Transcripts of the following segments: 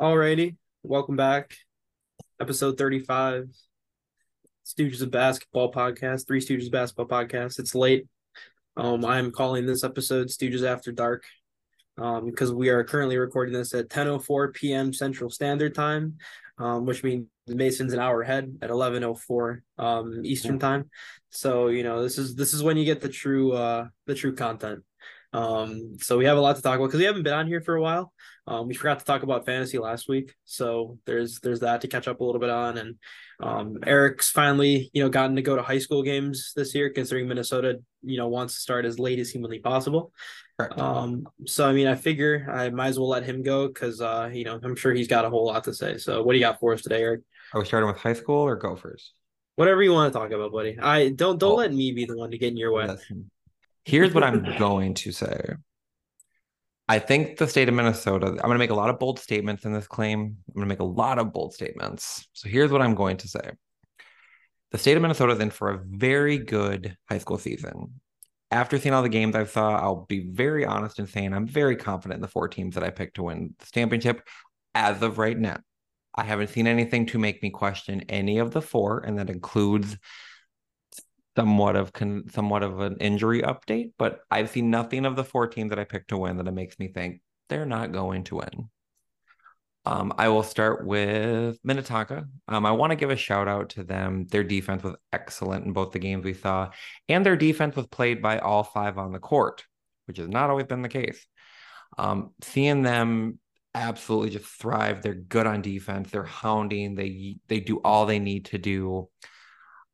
Alrighty, welcome back. Episode 35. Stooges of Basketball podcast, Three Stooges Basketball podcast. It's late. Um, I'm calling this episode Stooges After Dark um, because we are currently recording this at 10.04 p.m. Central Standard Time, um, which means Mason's an hour ahead at 11.04 um, Eastern Time. So, you know, this is this is when you get the true uh, the true content. Um, so we have a lot to talk about because we haven't been on here for a while. Um, we forgot to talk about fantasy last week, so there's there's that to catch up a little bit on. And um, Eric's finally you know gotten to go to high school games this year, considering Minnesota you know wants to start as late as humanly possible. Correct. Um, so I mean, I figure I might as well let him go because uh, you know I'm sure he's got a whole lot to say. So what do you got for us today, Eric? Are we starting with high school or Gophers? Whatever you want to talk about, buddy. I don't don't oh. let me be the one to get in your way. Listen, Here's what I'm going to say. I think the state of Minnesota, I'm going to make a lot of bold statements in this claim. I'm going to make a lot of bold statements. So here's what I'm going to say. The state of Minnesota is in for a very good high school season. After seeing all the games I've saw, I'll be very honest in saying I'm very confident in the four teams that I picked to win the championship as of right now. I haven't seen anything to make me question any of the four, and that includes somewhat of con- somewhat of an injury update, but I've seen nothing of the four teams that I picked to win that it makes me think they're not going to win. Um, I will start with Minnetonka. Um, I want to give a shout out to them. Their defense was excellent in both the games we saw, and their defense was played by all five on the court, which has not always been the case. Um, seeing them absolutely just thrive. They're good on defense. They're hounding. They they do all they need to do.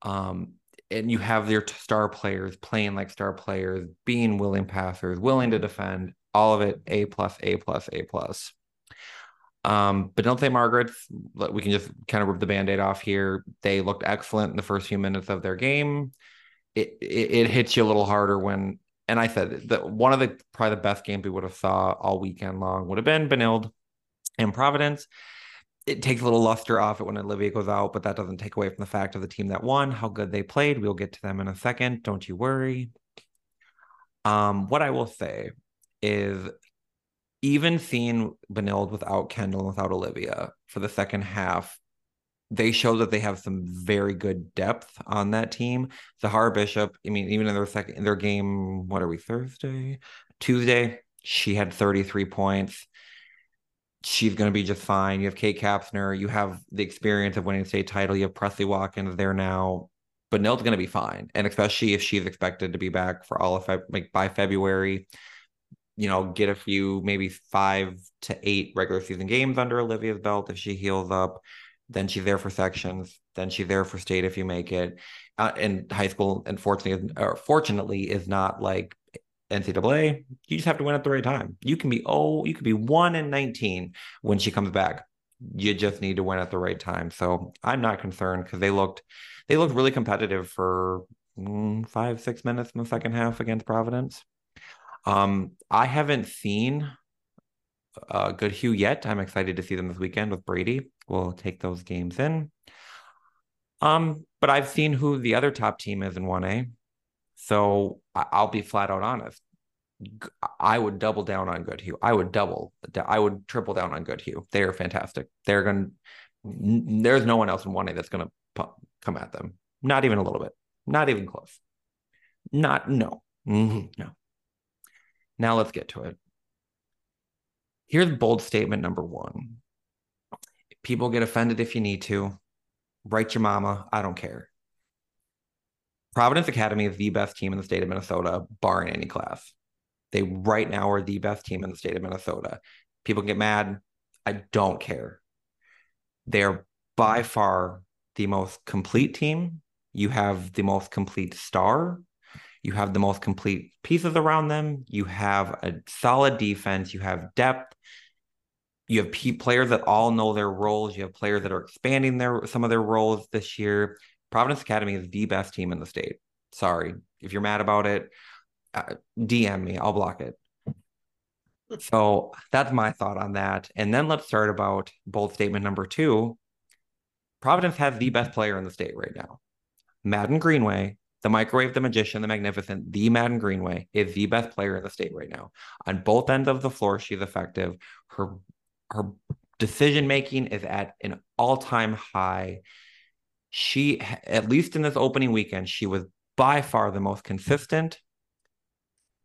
Um, and you have their star players playing like star players, being willing passers, willing to defend, all of it A plus, A plus, A plus. Um, but don't say Margaret. We can just kind of rip the band-aid off here. They looked excellent in the first few minutes of their game. It it, it hits you a little harder when, and I said that one of the probably the best games we would have saw all weekend long would have been Benilde and Providence it takes a little luster off it when Olivia goes out, but that doesn't take away from the fact of the team that won, how good they played. We'll get to them in a second. Don't you worry. Um, what I will say is even seeing Benilde without Kendall without Olivia for the second half, they show that they have some very good depth on that team. Zahara Bishop, I mean, even in their second their game, what are we, Thursday? Tuesday, she had 33 points she's going to be just fine. You have Kate Kapsner. You have the experience of winning the state title. You have Presley Watkins there now. But Nil's going to be fine. And especially if she's expected to be back for all of Feb- like by February, you know, get a few, maybe five to eight regular season games under Olivia's belt if she heals up. Then she's there for sections. Then she's there for state if you make it. Uh, and high school, unfortunately, or fortunately, is not like NCAA, you just have to win at the right time. You can be oh, you could be one in 19 when she comes back. You just need to win at the right time. So I'm not concerned because they looked they looked really competitive for mm, five, six minutes in the second half against Providence. Um, I haven't seen uh, Goodhue yet. I'm excited to see them this weekend with Brady. We'll take those games in. Um, but I've seen who the other top team is in 1A. So I'll be flat out honest. I would double down on Goodhue. I would double. I would triple down on Goodhue. They are fantastic. They're going. To, there's no one else in one A that's going to come at them. Not even a little bit. Not even close. Not no. Mm-hmm, no. Now let's get to it. Here's bold statement number one. People get offended if you need to. Write your mama. I don't care. Providence Academy is the best team in the state of Minnesota, barring any class. They right now are the best team in the state of Minnesota. People get mad. I don't care. They're by far the most complete team. You have the most complete star. You have the most complete pieces around them. You have a solid defense. You have depth. You have players that all know their roles. You have players that are expanding their some of their roles this year. Providence Academy is the best team in the state. Sorry. If you're mad about it, uh, DM me. I'll block it. So that's my thought on that. And then let's start about bold statement number two. Providence has the best player in the state right now. Maddyn Greenway, the microwave, the magician, the magnificent, the Maddyn Greenway is the best player in the state right now. On both ends of the floor, she's effective. Her her decision making is at an all time high. She, at least in this opening weekend, she was by far the most consistent,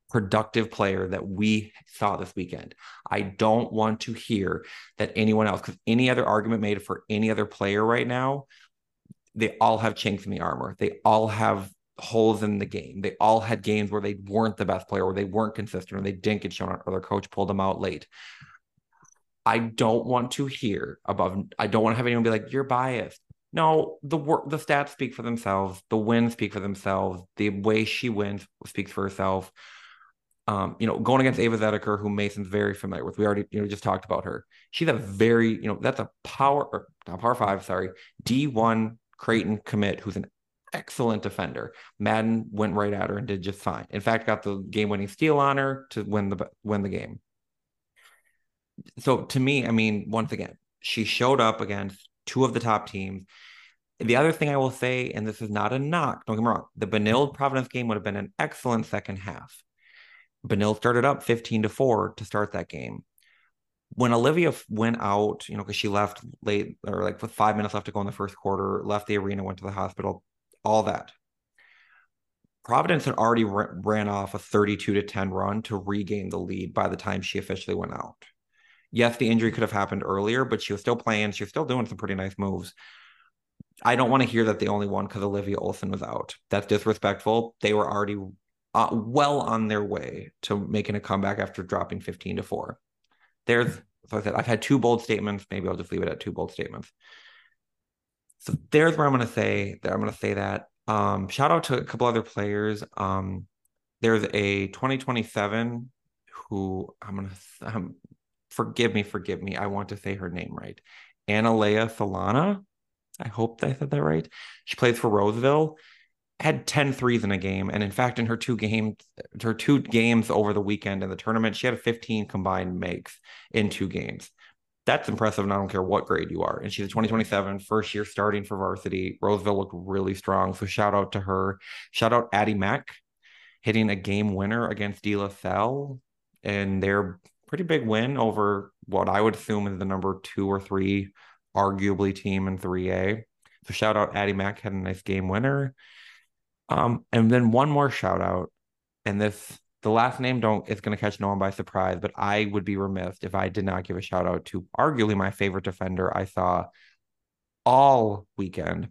productive player that we saw this weekend. I don't want to hear that anyone else, because any other argument made for any other player right now, they all have chinks in the armor. They all have holes in the game. They all had games where they weren't the best player, or they weren't consistent, or they didn't get shown out, or their coach pulled them out late. I don't want to hear above. I don't want to have anyone be like, "You're biased." No, the work, the stats speak for themselves. The wins speak for themselves. The way she wins speaks for herself. Um, you know, going against Ava Zediker, who Mason's very familiar with. We already, you know, just talked about her. She's a very, you know, that's a power, not power five, sorry, D one Creighton commit, who's an excellent defender. Maddyn went right at her and did just fine. In fact, got the game-winning steal on her to win the win the game so to me, I mean, once again, she showed up against two of the top teams. The other thing I will say, and this is not a knock, don't get me wrong, the Benilde Providence game would have been an excellent second half. Benilde started up 15 to 4 to start that game. When Olivia went out, you know, because she left late or like with five minutes left to go in the first quarter, left the arena, went to the hospital, all that. Providence had already ran off a 32 to 10 run to regain the lead by the time she officially went out yes, the injury could have happened earlier, but she was still playing. She was still doing some pretty nice moves. I don't want to hear that the only one because Olivia Olson was out. That's disrespectful. They were already uh, well on their way to making a comeback after dropping 15 to 4. There's, so I said, I've had two bold statements. Maybe I'll just leave it at two bold statements. So there's where I'm going to say that I'm going to say that. Um, shout out to a couple other players. Um, there's a 2027 who I'm going to, forgive me, forgive me. I want to say her name right. Analea Thalana. I hope I said that right. She plays for Roseville. Had 10 threes in a game. And in fact, in her two games, her two games over the weekend in the tournament, she had 15 combined makes in two games. That's impressive. And I don't care what grade you are. And she's a 2027 first year starting for varsity. Roseville looked really strong. So shout out to her. Shout out Addie Mack hitting a game winner against De La Salle. And they're pretty big win over what I would assume is the number two or three, arguably team in 3A. So shout out Addie Mack had a nice game winner. Um, and then one more shout out, and this the last name don't is going to catch no one by surprise, but I would be remiss if I did not give a shout out to arguably my favorite defender I saw all weekend.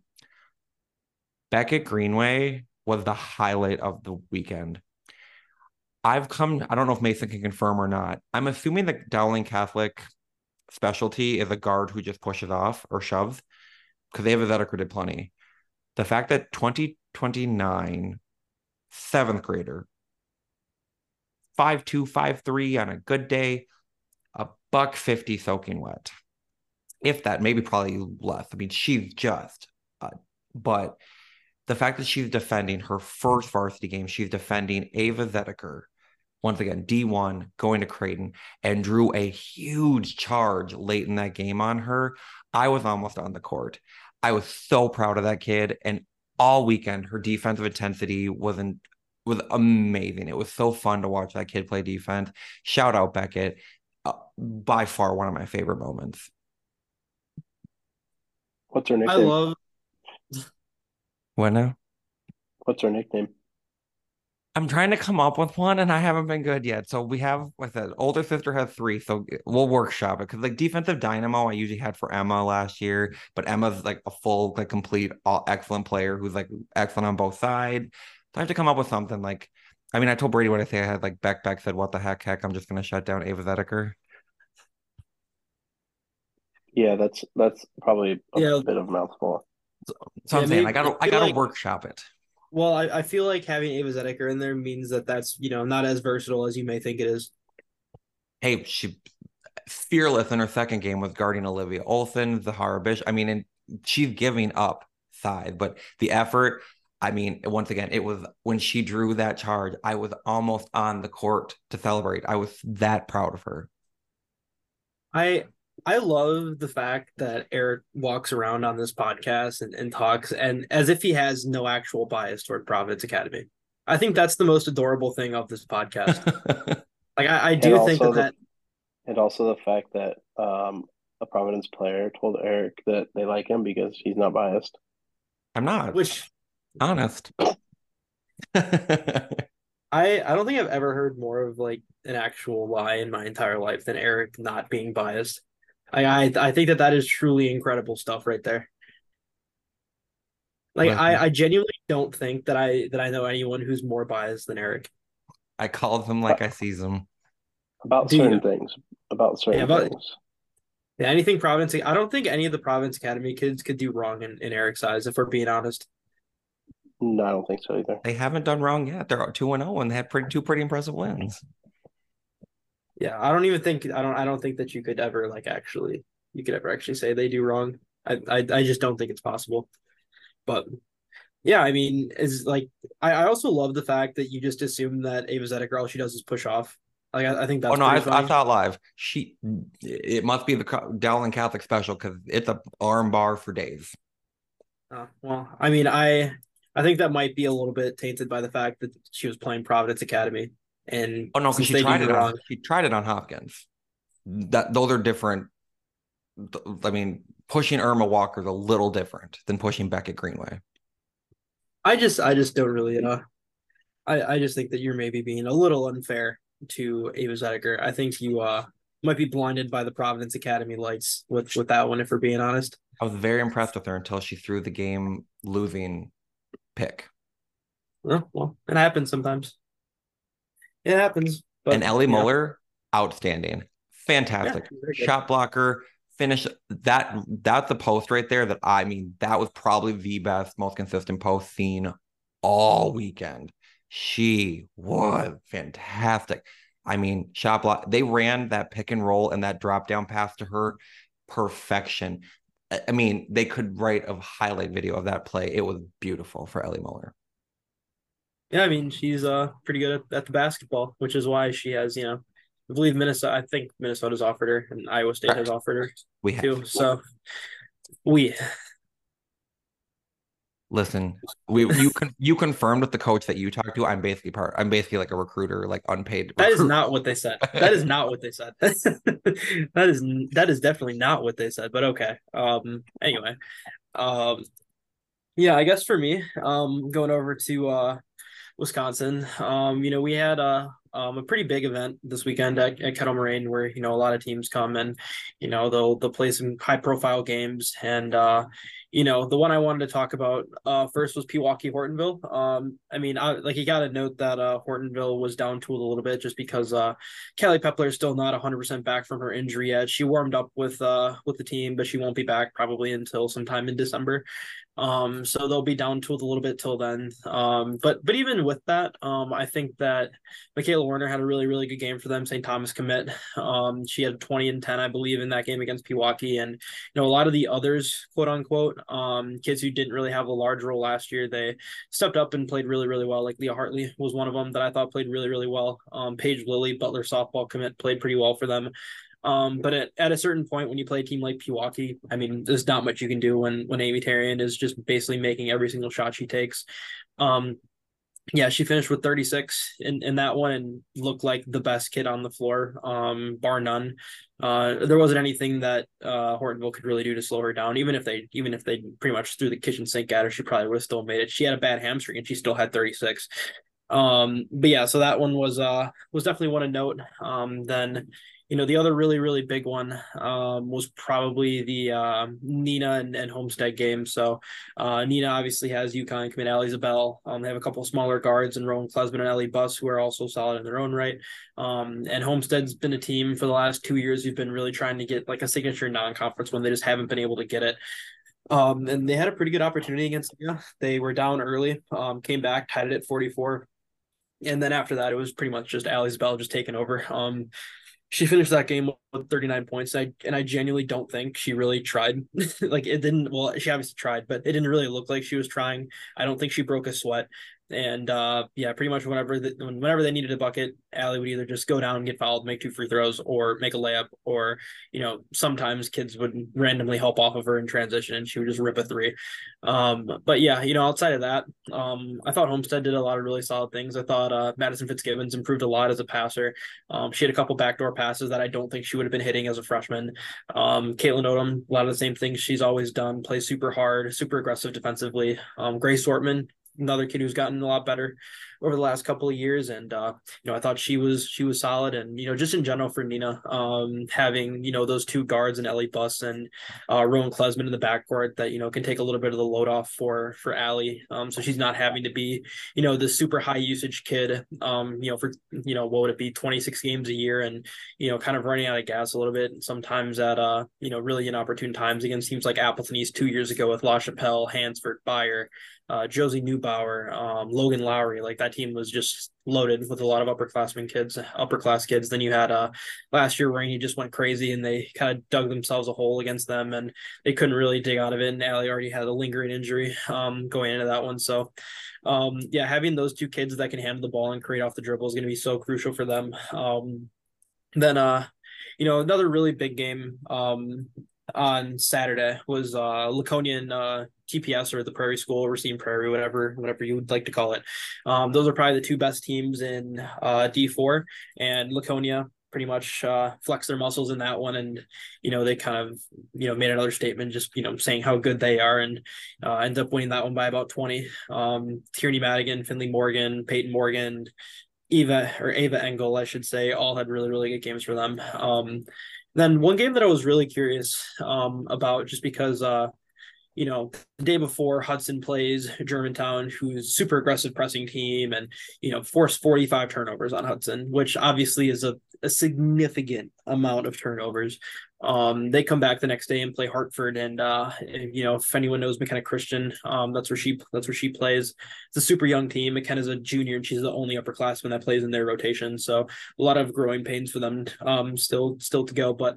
Beckett Greenway was the highlight of the weekend. I've come, I don't know if Mason can confirm or not. I'm assuming the Dowling Catholic specialty is a guard who just pushes off or shoves because they have a Zediker did plenty. The fact that 2029 seventh grader, five two, five three on a good day, a buck 50 soaking wet. If that, maybe probably less. I mean, she's just, uh, but the fact that she's defending her first varsity game, she's defending Ava Zediker, once again, D1 going to Creighton and drew a huge charge late in that game on her. I was almost on the court. I was so proud of that kid. And all weekend, her defensive intensity wasn't was amazing. It was so fun to watch that kid play defense. Shout out Beckett. Uh, by far one of my favorite moments. What's her nickname? I love what now? What's her nickname? I'm trying to come up with one and I haven't been good yet. So we have, like an older sister has three. So we'll workshop it. Cause like defensive dynamo, I usually had for Emma last year, but Emma's like a full, like complete, all excellent player who's like excellent on both sides. So I have to come up with something like, I mean, I told Brady what I say. I had like Beck Beck said, what the heck, heck, I'm just going to shut down Ava Zediker. Yeah, that's, that's probably a Yeah. bit of a mouthful. So, so Yeah, I'm saying maybe- I gotta, I gotta like- workshop it. Well, I, I feel like having Ava Zediker in there means that that's you know not as versatile as you may think it is. hey, she fearless in her second game with guarding Olivia Olson, Zahara Bish. I mean, and she's giving up side, but the effort, I mean, once again, it was when she drew that charge, I was almost on the court to celebrate. I was that proud of her. I I love the fact that Eric walks around on this podcast and, and talks and as if he has no actual bias toward Providence Academy. I think that's the most adorable thing of this podcast. Like I, I do think that, the- And also the fact that um, a Providence player told Eric that they like him because he's not biased. I'm not. Which honest. I I don't think I've ever heard more of like an actual lie in my entire life than Eric not being biased. I I, I think that that is truly incredible stuff right there. Like Well- I I genuinely don't think that I that I know anyone who's more biased than Eric. I called them like I sees them. About Do you- certain things. About certain Yeah, about- things. Yeah, anything Providence. I don't think any of the Providence Academy kids could do wrong in, in Eric's eyes, if we're being honest. No, I don't think so either. They haven't done wrong yet. They're two and zero, and they had pretty two pretty impressive wins. Yeah, I don't even think I don't I don't think that you could ever like actually you could ever actually say they do wrong. I I, I just don't think it's possible. But yeah, I mean, is like I, I also love the fact that you just assume that Ava Zediker all she does is push off. Like I, I think that's oh no, I, I thought live. She, it must be the Dowling Catholic special because it's a arm bar for days. Uh, well, I mean, I I think that might be a little bit tainted by the fact that she was playing Providence Academy, and Oh no, because she tried it on. She tried it on Hopkins. That those are different. I mean, pushing Irma Walker is a little different than pushing Beckett Greenway. I just I just don't really uh I I just think that you're maybe being a little unfair to Ava Zediker. I think you uh might be blinded by the Providence Academy lights with with that one if we're being honest. I was very impressed with her until she threw the game losing pick. Well, well it happens sometimes. It happens. But, and Ellie know, Muller, outstanding, fantastic. good. shot blocker finish that that's the post right there that i mean that was probably the best most consistent post seen all weekend she was fantastic i mean shot block they ran that pick and roll and that drop down pass to her perfection I mean they could write a highlight video of that play it was beautiful for ellie muller Yeah, I mean she's uh pretty good at, at the basketball, which is why she has, you know, I believe Minnesota I think Minnesota's offered her and Iowa State has offered her we have too. So we Listen, we you con- you confirmed with the coach that you talked to. I'm basically part. I'm basically like a recruiter, like unpaid. That is not what they said. That is not what they said. that is that is definitely not what they said. But okay. Um. Anyway. Um. Yeah, I guess for me, um, going over to uh, Wisconsin, um, you know, we had a um a pretty big event this weekend at, at Kettle Moraine where you know a lot of teams come and you know they'll they'll play some high profile games and uh you know, the one I wanted to talk about uh, first was Pewaukee Hortonville. Um, I mean, I, like you got to note that uh, Hortonville was down tooled a little bit just because uh, Kelly Pepler is still not 100% back from her injury yet. She warmed up with uh, with the team, but she won't be back probably until sometime in December. Um, so they'll be down tooled a little bit till then. Um, but but even with that, um, I think that Michaela Warner had a really really good game for them. St. Thomas commit. Um, she had 20 and 10, I believe, in that game against Pewaukee, and you know a lot of the others, quote unquote, um, kids who didn't really have a large role last year, they stepped up and played really really well. Like Leah Hartley was one of them that I thought played really really well. Um, Paige Lilly, Butler softball commit, played pretty well for them. Um, but at, at a certain point, when you play a team like Pewaukee, I mean, there's not much you can do when when Amy Tarian is just basically making every single shot she takes. Um, yeah, she finished with 36 in, in that one and looked like the best kid on the floor, um, bar none. Uh, there wasn't anything that uh, Hortonville could really do to slow her down. Even if they, even if they pretty much threw the kitchen sink at her, she probably would have still made it. She had a bad hamstring and she still had 36. Um, but yeah, so that one was uh was definitely one to note. Um, then you know the other really really big one um was probably the uh, Neenah and, and Homestead game. So uh, Neenah obviously has UConn commit Allie Ziebell. Um, they have a couple smaller guards and Rowan Klesman and Ellie Buss who are also solid in their own right. Um, and Homestead's been a team for the last two years who've been really trying to get like a signature non-conference when they just haven't been able to get it. Um, and they had a pretty good opportunity against Neenah. They were down early, um, came back, tied it at 44. And then after that, it was pretty much just Allie Ziebell just taking over. Um, she finished that game with 39 points. And I, and I genuinely don't think she really tried. like it didn't, well, she obviously tried, but it didn't really look like she was trying. I don't think she broke a sweat. And uh, yeah, pretty much whenever the, whenever they needed a bucket, Allie would either just go down and get fouled, make two free throws, or make a layup, or you know sometimes kids would randomly help off of her in transition, and she would just rip a three. Um, but yeah, you know outside of that, um, I thought Homestead did a lot of really solid things. I thought uh, Madison Fitzgibbons improved a lot as a passer. Um, she had a couple backdoor passes that I don't think she would have been hitting as a freshman. Um, Caitlin Odom, a lot of the same things she's always done, plays super hard, super aggressive defensively. Um, Grace Sortman, another kid who's gotten a lot better over the last couple of years. And uh you know I thought she was she was solid. And you know just in general for Neenah, um having you know those two guards and Ellie Buss and uh Rowan Klesman in the backcourt that you know can take a little bit of the load off for for Allie. Um so she's not having to be you know the super high usage kid um you know for you know what would it be 26 games a year and you know kind of running out of gas a little bit sometimes at uh you know really inopportune times against teams like Appleton East two years ago with La Chapelle Hansford Beyer uh, Josie Neubauer, um, Logan Lowry. Like that team was just loaded with a lot of upperclassmen kids, upper class kids. Then you had uh, last year Rainey just went crazy and they kind of dug themselves a hole against them and they couldn't really dig out of it. And Allie already had a lingering injury um, going into that one. So um, yeah, having those two kids that can handle the ball and create off the dribble is going to be so crucial for them. Um, then uh, you know, another really big game um, on Saturday was uh Laconian uh TPS or the Prairie School, or Racine Prairie, whatever, whatever you would like to call it. Um, those are probably the two best teams in uh, D4, and Laconia pretty much uh, flexed their muscles in that one, and you know they kind of you know made another statement, just you know saying how good they are, and uh, end up winning that one by about twenty. Um, Tierney Madigan, Finley Morgan, Peyton Morgan. Eva or Ava Engel, I should say, all had really, really good games for them. Um, then one game that I was really curious um, about, just because uh, you know, the day before Hudson plays Germantown, who's super aggressive pressing team, and you know, forced 45 turnovers on Hudson, which obviously is a, a significant amount of turnovers. Um, they come back the next day and play Hartford, and uh, you know, if anyone knows McKenna Christian, um, that's where she that's where she plays. It's a super young team. McKenna's a junior, and she's the only upperclassman that plays in their rotation. So a lot of growing pains for them um, still still to go. But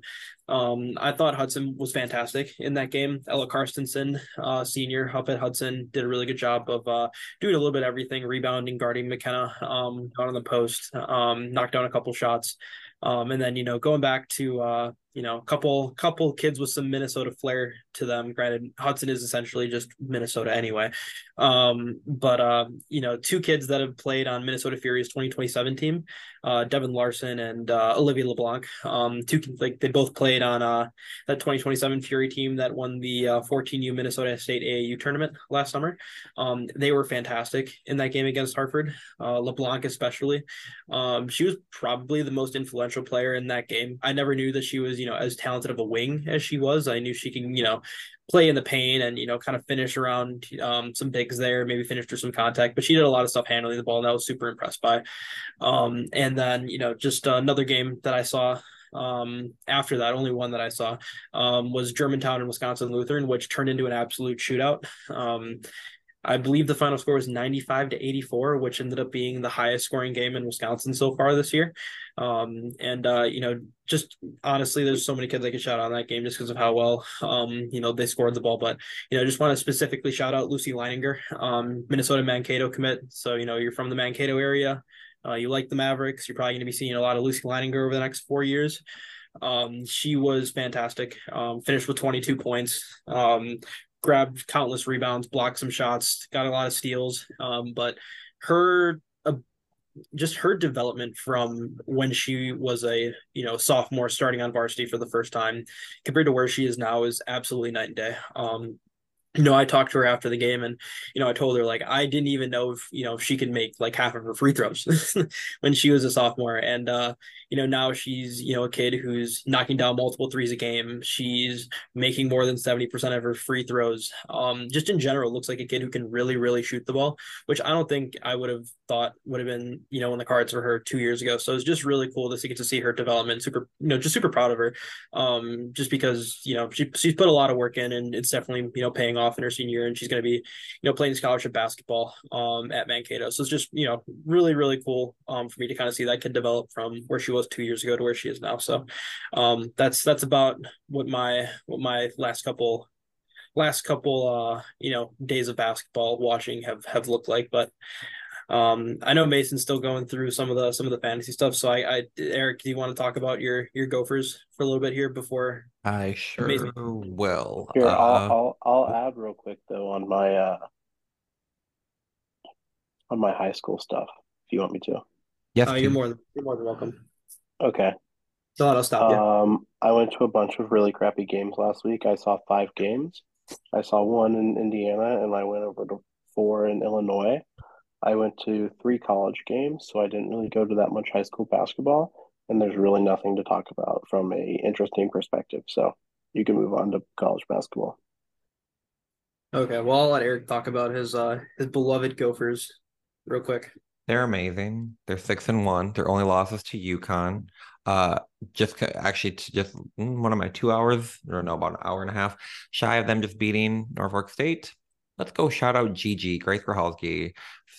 um, I thought Hudson was fantastic in that game. Ella Karstensen, uh, senior up at Hudson, did a really good job of uh, doing a little bit of everything, rebounding, guarding McKenna, um, on the post, um, knocked down a couple shots. Um, and then you know going back to uh, you know, a couple couple kids with some Minnesota flair to them. Granted, Hudson is essentially just Minnesota anyway. Um, but uh, you know, two kids that have played on Minnesota Fury's 2027 team, uh, Devin Larson and uh, Olivia LeBlanc. Um, two like they both played on uh that 2027 Fury team that won the uh, 14U Minnesota State AAU tournament last summer. Um, they were fantastic in that game against Hartford. Uh, LeBlanc especially. Um, she was probably the most influential player in that game. I never knew that she was you know as talented of a wing as she was. I knew she can you know play in the paint and you know kind of finish around um, some bigs there, maybe finish through some contact. But she did a lot of stuff handling the ball, and I was super impressed by. Um, and then you know just another game that I saw um, after that, only one that I saw um, was Germantown and Wisconsin Lutheran, which turned into an absolute shootout. Um, I believe the final score was 95 to 84, which ended up being the highest scoring game in Wisconsin so far this year. Um, and uh, you know, just honestly, there's so many kids I could shout out on that game just because of how well um, you know, they scored the ball. But you know, I just want to specifically shout out Lucy Leininger, um, Minnesota Mankato commit. So, you know, you're from the Mankato area, uh, you like the Mavericks, you're probably gonna be seeing a lot of Lucy Leininger over the next four years. Um, she was fantastic. Um, finished with 22 points. Um, grabbed countless rebounds, blocked some shots, got a lot of steals. Um, but her just her development from when she was a you know sophomore starting on varsity for the first time compared to where she is now is absolutely night and day um you know, I talked to her after the game and, you know, I told her like I didn't even know if, you know, if she could make like half of her free throws when she was a sophomore. And uh, you know, now she's, you know, a kid who's knocking down multiple threes a game. She's making more than 70% of her free throws. Um, just in general, looks like a kid who can really, really shoot the ball, which I don't think I would have thought would have been, you know, in the cards for her two years ago. So it's just really cool to see get to see her development. Super, you know, just super proud of her. Um, just because, you know, she she's put a lot of work in and it's definitely, you know, paying off in her senior year and she's gonna be, you know, playing scholarship basketball um at Mankato. So it's just, you know, really, really cool um for me to kind of see that kid develop from where she was two years ago to where she is now. So um, that's that's about what my what my last couple last couple uh you know days of basketball watching have have looked like but Um, I know Mason's still going through some of the some of the fantasy stuff. So I, I Eric, do you want to talk about your your Gophers for a little bit here before? I sure Amazing. will. Here, Uh, I'll, I'll I'll add real quick though on my uh on my high school stuff if you want me to. yes, Uh, you're more than you're more than welcome. Okay. Don't let us stop you. Um, I went to a bunch of really crappy games last week. I saw five games. I saw one in Indiana, and I went over to four in Illinois. I went to three college games, so I didn't really go to that much high school basketball, and there's really nothing to talk about from a interesting perspective. So you can move on to college basketball. Okay, well I'll let Eric talk about his uh his beloved Gophers real quick. They're amazing. They're six and one. Their only losses to UConn. Uh, just actually just one of my Two hours or no, about an hour and a half shy of them just beating Norfolk State. Let's go shout out Gigi Grace Grochowski,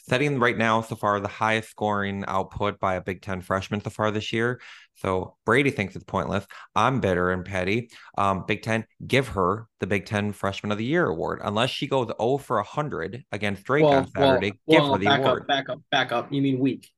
setting right now so far the highest scoring output by a Big Ten freshman so far this year. So Brady thinks it's pointless. I'm bitter and petty. Um, Big Ten, give her the Big Ten Freshman of the Year award. Unless she goes 0 for 100 against Drake on Saturday, give well, her the back award up, back up, back up. You mean week?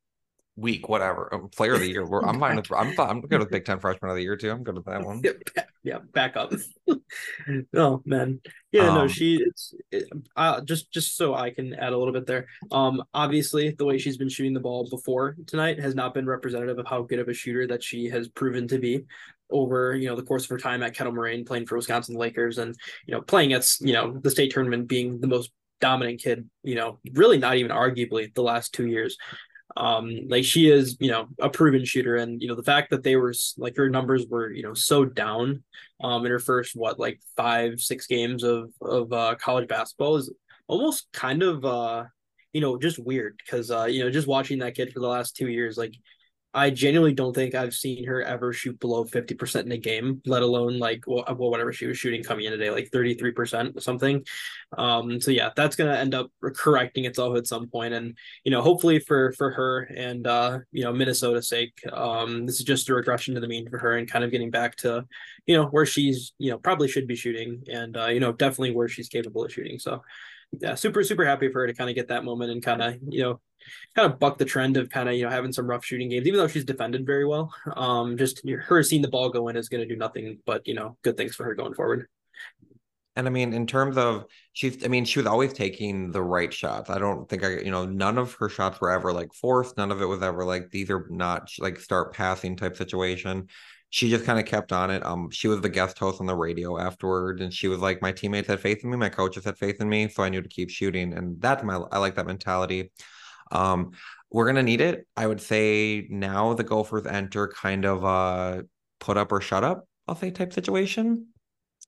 Week, whatever. Um, player of the year. I'm fine with. I'm fine. I'm good with Big Ten freshman of the year too. I'm good with that one. Yeah, back, yeah, back up. oh man, yeah, no, Um, she. It's it, uh, just just so I can add a little bit there. Um, obviously, the way she's been shooting the ball before tonight has not been representative of how good of a shooter that she has proven to be over you know the course of her time at Kettle Moraine, playing for Wisconsin Lakers, and you know playing at you know the state tournament, being the most dominant kid. You know, really not even arguably the last two years. Um, like she is, you know, a proven shooter, and you know the fact that they were like her numbers were, you know, so down, um, in her first what like five six games of of uh, college basketball is almost kind of uh, you know, just weird because uh, you know, just watching that kid for the last two years, like I genuinely don't think I've seen her ever shoot below 50% in a game, let alone like well, well whatever she was shooting coming in today, like 33% or something. Um, so yeah, that's gonna end up correcting itself at some point. And you know, hopefully for for her and uh, you know, Minnesota's sake, um, this is just a regression to the mean for her and kind of getting back to, you know, where she's, you know, probably should be shooting and uh, you know, definitely where she's capable of shooting. So yeah, super, super happy for her to kind of get that moment and kind of, you know, kind of buck the trend of kind of you know having some rough shooting games, even though she's defended very well. Um, just her seeing the ball go in is going to do nothing but you know good things for her going forward. And I mean, in terms of she's, I mean, she was always taking the right shots. I don't think I, you know, none of her shots were ever like forced. None of it was ever like these are not like start passing type situation. She just kind of kept on it. Um, she was the guest host on the radio afterward, and she was like, "My teammates had faith in me, my coaches had faith in me, so I knew to keep shooting." And that's my, I like that mentality. Um, we're gonna need it. I would say now the Gophers enter kind of a put up or shut up, I'll say type situation.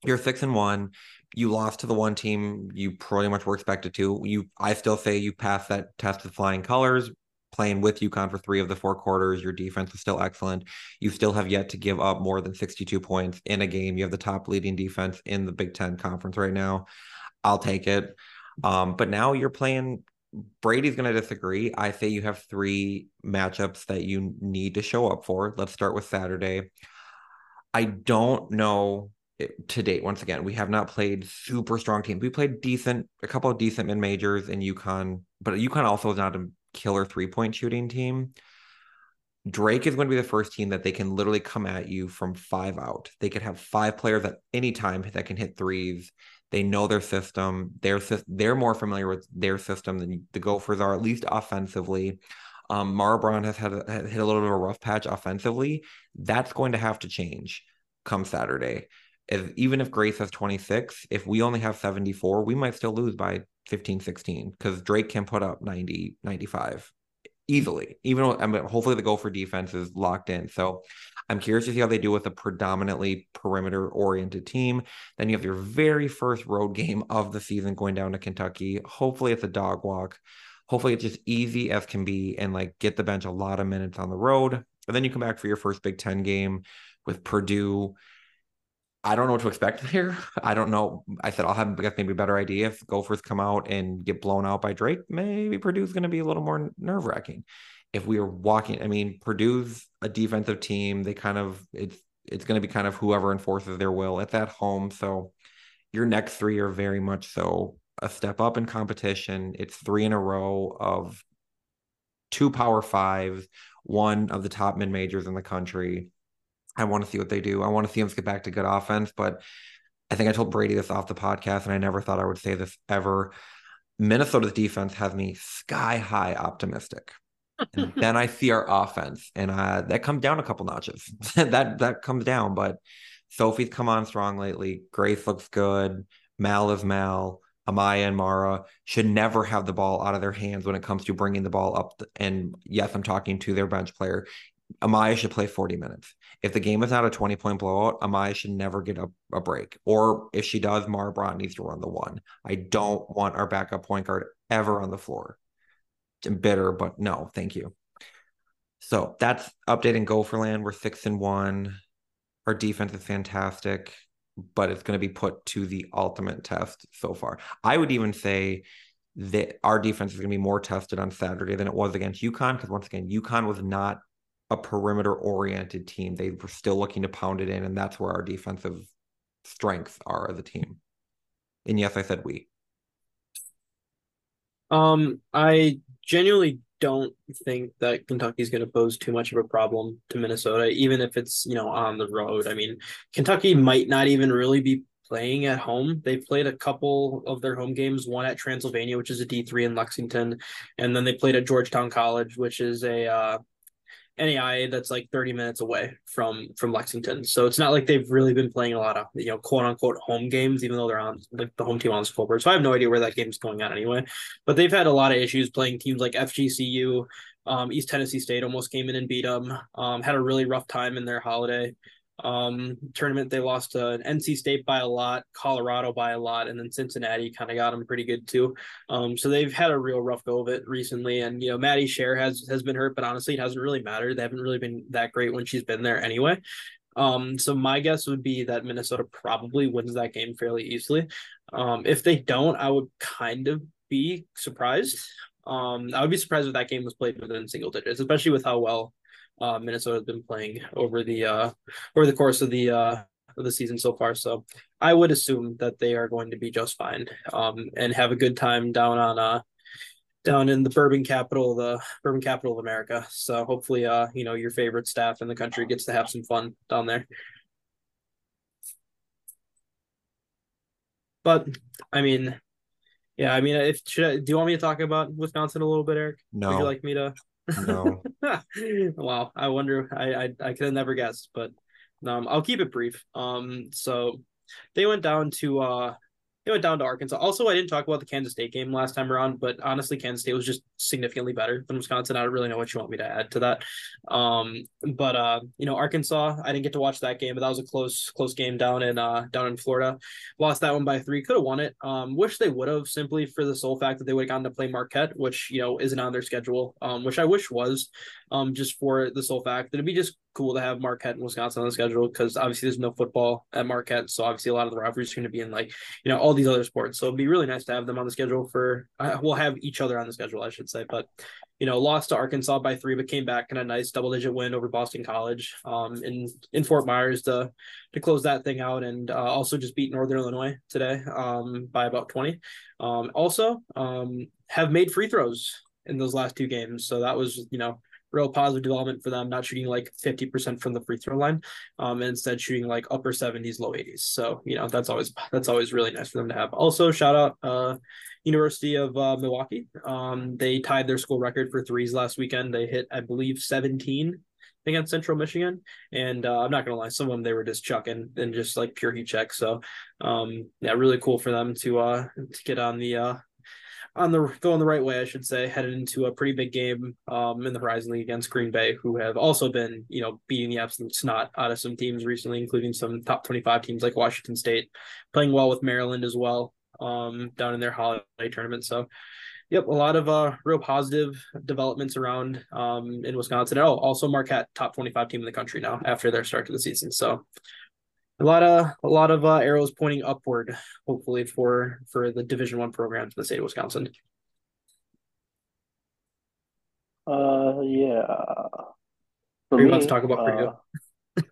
You're six and one. You lost to the one team you pretty much were expected to. You, I still say you passed that test with flying colors. Playing with UConn for three of the four quarters, your defense was still excellent. You still have yet to give up more than 62 points in a game. You have the top leading defense in the Big Ten conference right now. I'll take it. Um, but now you're playing Brady's going to disagree. I say you have three matchups that you need to show up for. Let's start with Saturday. I don't know to date. Once again, we have not played super strong teams. We played decent, a couple of decent mid majors in UConn, but UConn also is not a killer three point shooting team. Drake is going to be the first team that they can literally come at you from five out. They could have five players at any time that can hit threes. They know their system. They're they're more familiar with their system than the Gophers are, at least offensively. Um, Mara Braun has had a, hit a little bit of a rough patch offensively. That's going to have to change come Saturday. If, even if Grace has 26, if we only have 74, we might still lose by 15, 16 because Drake can put up 90, 95 easily. Even I mean, hopefully the Gopher defense is locked in. So I'm curious to see how they do with a predominantly perimeter oriented team. Then you have your very first road game of the season going down to Kentucky. Hopefully it's a dog walk. Hopefully it's just easy as can be and like get the bench a lot of minutes on the road. And then you come back for your first Big Ten game with Purdue. I don't know what to expect here. I don't know. I said I'll have I guess maybe a better idea if Gophers come out and get blown out by Drake. Maybe Purdue's going to be a little more nerve wracking. If we are walking, I mean, Purdue's a defensive team. They kind of it's it's going to be kind of whoever enforces their will. at that home, so your next three are very much so a step up in competition. It's three in a row of two power fives, one of the top mid majors in the country. I want to see what they do. I want to see them get back to good offense, but I think I told Brady this off the podcast, and I never thought I would say this ever. Minnesota's defense has me sky high optimistic. And then I see our offense, and uh, that comes down a couple notches. that that comes down, but Sophie's come on strong lately. Grace looks good. Mal is Mal. Amaya and Mara should never have the ball out of their hands when it comes to bringing the ball up. And yes, I'm talking to their bench player. Amaya should play 40 minutes. If the game is not a 20 point blowout, Amaya should never get a, a break. Or if she does, Mara Braun needs to run the one. I don't want our backup point guard ever on the floor. Bitter, but no, thank you. So that's updating Gopherland. We're six and one. Our defense is fantastic but it's going to be put to the ultimate test so far. I would even say that our defense is going to be more tested on Saturday than it was against UConn because once again, UConn was not a perimeter oriented team. They were still looking to pound it in, and that's where our defensive strengths are as a team. And yes, I said we. Um, I genuinely don't think that Kentucky's going to pose too much of a problem to Minnesota, even if it's you know on the road. I mean, Kentucky might not even really be playing at home. They've played a couple of their home games, one at Transylvania, which is a D three in Lexington, and then they played at Georgetown College, which is a uh, NAIA that's like 30 minutes away from from Lexington. So it's not like they've really been playing a lot of you know quote unquote home games, even though they're on like the home team on scoreboard. So I have no idea where that game's going on anyway. But they've had a lot of issues playing teams like FGCU, um, East Tennessee State almost came in and beat them. Um, had a really rough time in their holiday um, tournament. They lost to NC State by a lot, Colorado by a lot, and then Cincinnati kind of got them pretty good too. Um, so they've had a real rough go of it recently. And you know, Maddie Scherr has has been hurt, but honestly, it hasn't really mattered. They haven't really been that great when she's been there anyway. Um, so my guess would be that Minnesota probably wins that game fairly easily. Um, if they don't, I would kind of be surprised. Um, I would be surprised if that game was played within single digits, especially with how well uh, Minnesota has been playing over the uh, over the course of the uh, of the season so far. So I would assume that they are going to be just fine um, and have a good time down on uh down in the bourbon capital, the bourbon capital of America. So hopefully, uh, you know, your favorite staff in the country gets to have some fun down there. But I mean, yeah, I mean, if should I, do you want me to talk about Wisconsin a little bit, Eric? No. Would you like me to? No. wow. I wonder. I I, I could have never guessed, but um, I'll keep it brief. Um, so they went down to uh it went down to Arkansas. Also, I didn't talk about the Kansas State game last time around, but honestly, Kansas State was just significantly better than Wisconsin. I don't really know what you want me to add to that. Um, but uh, you know, Arkansas, I didn't get to watch that game, but that was a close, close game down in uh down in Florida. Lost that one by three. Could have won it. Um, wish they would have simply for the sole fact that they would have gotten to play Marquette, which you know isn't on their schedule. Um, which I wish was. Um, just for the sole fact that it'd be just cool to have Marquette and Wisconsin on the schedule because obviously there's no football at Marquette, so obviously a lot of the rivalries are going to be in like you know all these other sports. So it'd be really nice to have them on the schedule for. Uh, we'll have each other on the schedule, I should say. But you know, lost to Arkansas by three, but came back in a nice double digit win over Boston College um, in in Fort Myers to to close that thing out, and uh, also just beat Northern Illinois today um, by about twenty. Um, also, um, have made free throws in those last two games, so that was you know real positive development for them, not shooting like 50% from the free throw line, um, and instead shooting like upper 70s, low 80s. So, you know, that's always that's always really nice for them to have. Also, shout out uh University of uh, Milwaukee. Um, they tied their school record for threes last weekend. They hit, I believe, 17 against Central Michigan. And uh, I'm not gonna lie, some of them they were just chucking and just like pure heat check. So um, yeah, really cool for them to uh to get on the uh on the going the right way, I should say, headed into a pretty big game um, in the Horizon League against Green Bay, who have also been, you know, beating the absolute snot out of some teams recently, including some top 25 teams like Washington State, playing well with Maryland as well um, down in their holiday tournament. So, yep, a lot of uh, real positive developments around um, in Wisconsin. Oh, also Marquette, top 25 team in the country now after their start to the season. So, a lot of a lot of uh, arrows pointing upward, hopefully for for the Division One programs in the state of Wisconsin. Uh, yeah. For me, let's talk about Purdue.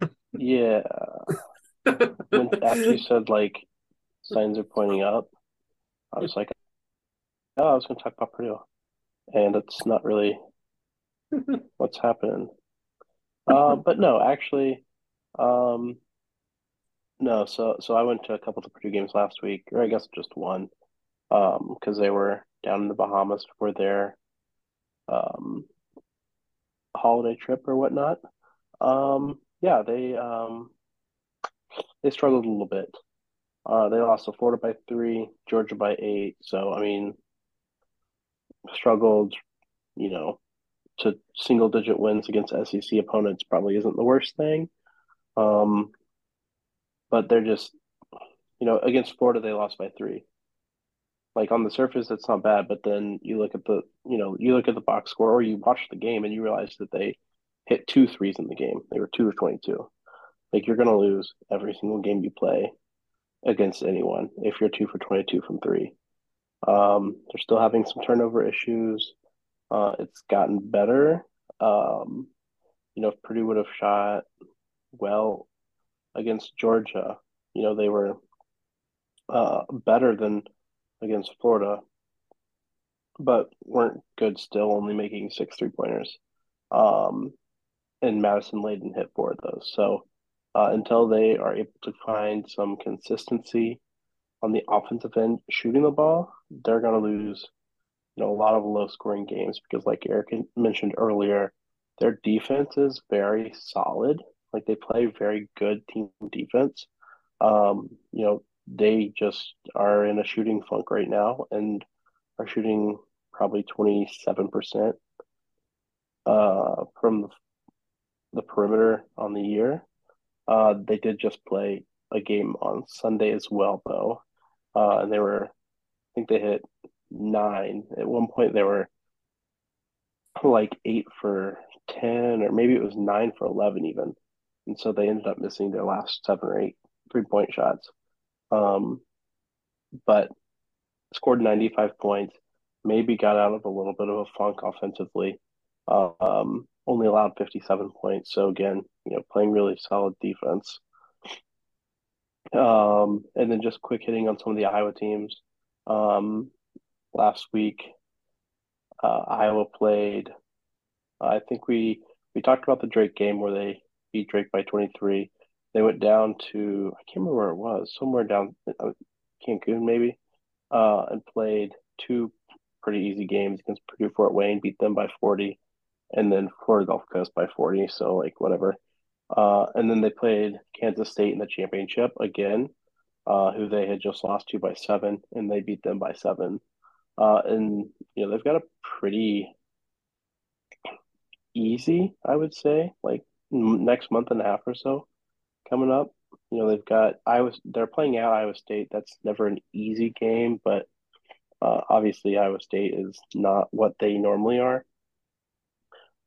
Uh, yeah. when, after you said like signs are pointing up, I was like, oh, I was going to talk about Purdue, and it's not really What's happening? Uh, but no, actually, um, no. So so I went to a couple of Purdue games last week, or I guess just one, um, because they were down in the Bahamas for their um holiday trip or whatnot. Um, yeah, they um they struggled a little bit. Uh, they lost to Florida by three, Georgia by eight. So I mean, struggled, you know, to single digit wins against SEC opponents probably isn't the worst thing. Um, but they're just, you know, against Florida they lost by three. Like on the surface, it's not bad, but then you look at the, you know, you look at the box score or you watch the game and you realize that they hit two threes in the game. They were two of twenty-two. Like you're gonna lose every single game you play against anyone if you're two for twenty-two from three. Um, they're still having some turnover issues. Uh, it's gotten better. Um, you know, if Purdue would have shot well against Georgia, you know, they were uh, better than against Florida, but weren't good still, only making six three pointers. Um, and Madison Layden hit four of those. So uh, until they are able to find some consistency on the offensive end shooting the ball, they're going to lose you know a lot of low scoring games because like Eric mentioned earlier, their defense is very solid. Like they play very good team defense. Um, you know, they just are in a shooting funk right now and are shooting probably 27% uh, from the, perimeter on the year. Uh, they did just play a game on Sunday as well, though. Uh, and they were, I think they hit nine. At one point, they were like eight for 10, or maybe it was nine for 11 even. And so they ended up missing their last seven or eight three point shots. Um, but scored 95 points, maybe got out of a little bit of a funk offensively. Um, only allowed 57 points. So again, you know, playing really solid defense. Um, and then just quick hitting on some of the Iowa teams. Um, last week, uh, Iowa played. I think we we talked about the Drake game where they beat Drake by 23. They went down to I can't remember where it was, somewhere down uh, Cancun maybe, uh, and played two pretty easy games against Purdue Fort Wayne, beat them by 40, and then Florida Gulf Coast by 40. So like whatever. Uh, and then they played Kansas State in the championship again, uh, who they had just lost to by seven, and they beat them by seven. Uh, and you know they've got a pretty easy, I would say, like next month and a half or so coming up. You know they've got Iowa. They're playing out Iowa State. That's never an easy game, but uh, obviously Iowa State is not what they normally are.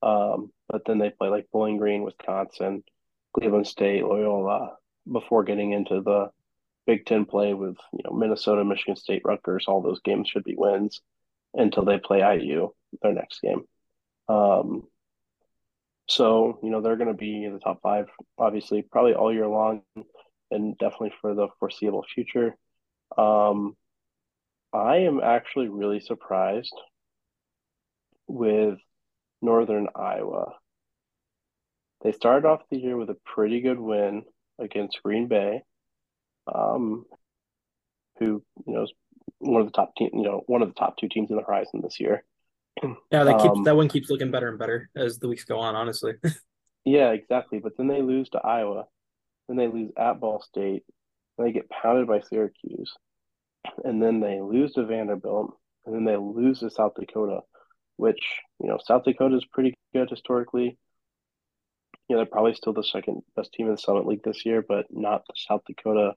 Um, but then they play like Bowling Green, Wisconsin, Cleveland State, Loyola before getting into the Big Ten play with you know Minnesota, Michigan State, Rutgers. All those games should be wins until they play IU their next game. Um, so you know they're going to be in the top five, obviously, probably all year long, and definitely for the foreseeable future. Um, I am actually really surprised with Northern Iowa. They started off the year with a pretty good win against Green Bay, um, who you know is one of the top team, you know, one of the top two teams in the Horizon this year. Yeah, that keeps um, that one keeps looking better and better as the weeks go on. Honestly. yeah, exactly. But then they lose to Iowa, then they lose at Ball State, they get pounded by Syracuse, and then they lose to Vanderbilt, and then they lose to South Dakota, which you know South Dakota is pretty good historically. You know they're probably still the second best team in the Summit League this year, but not the South Dakota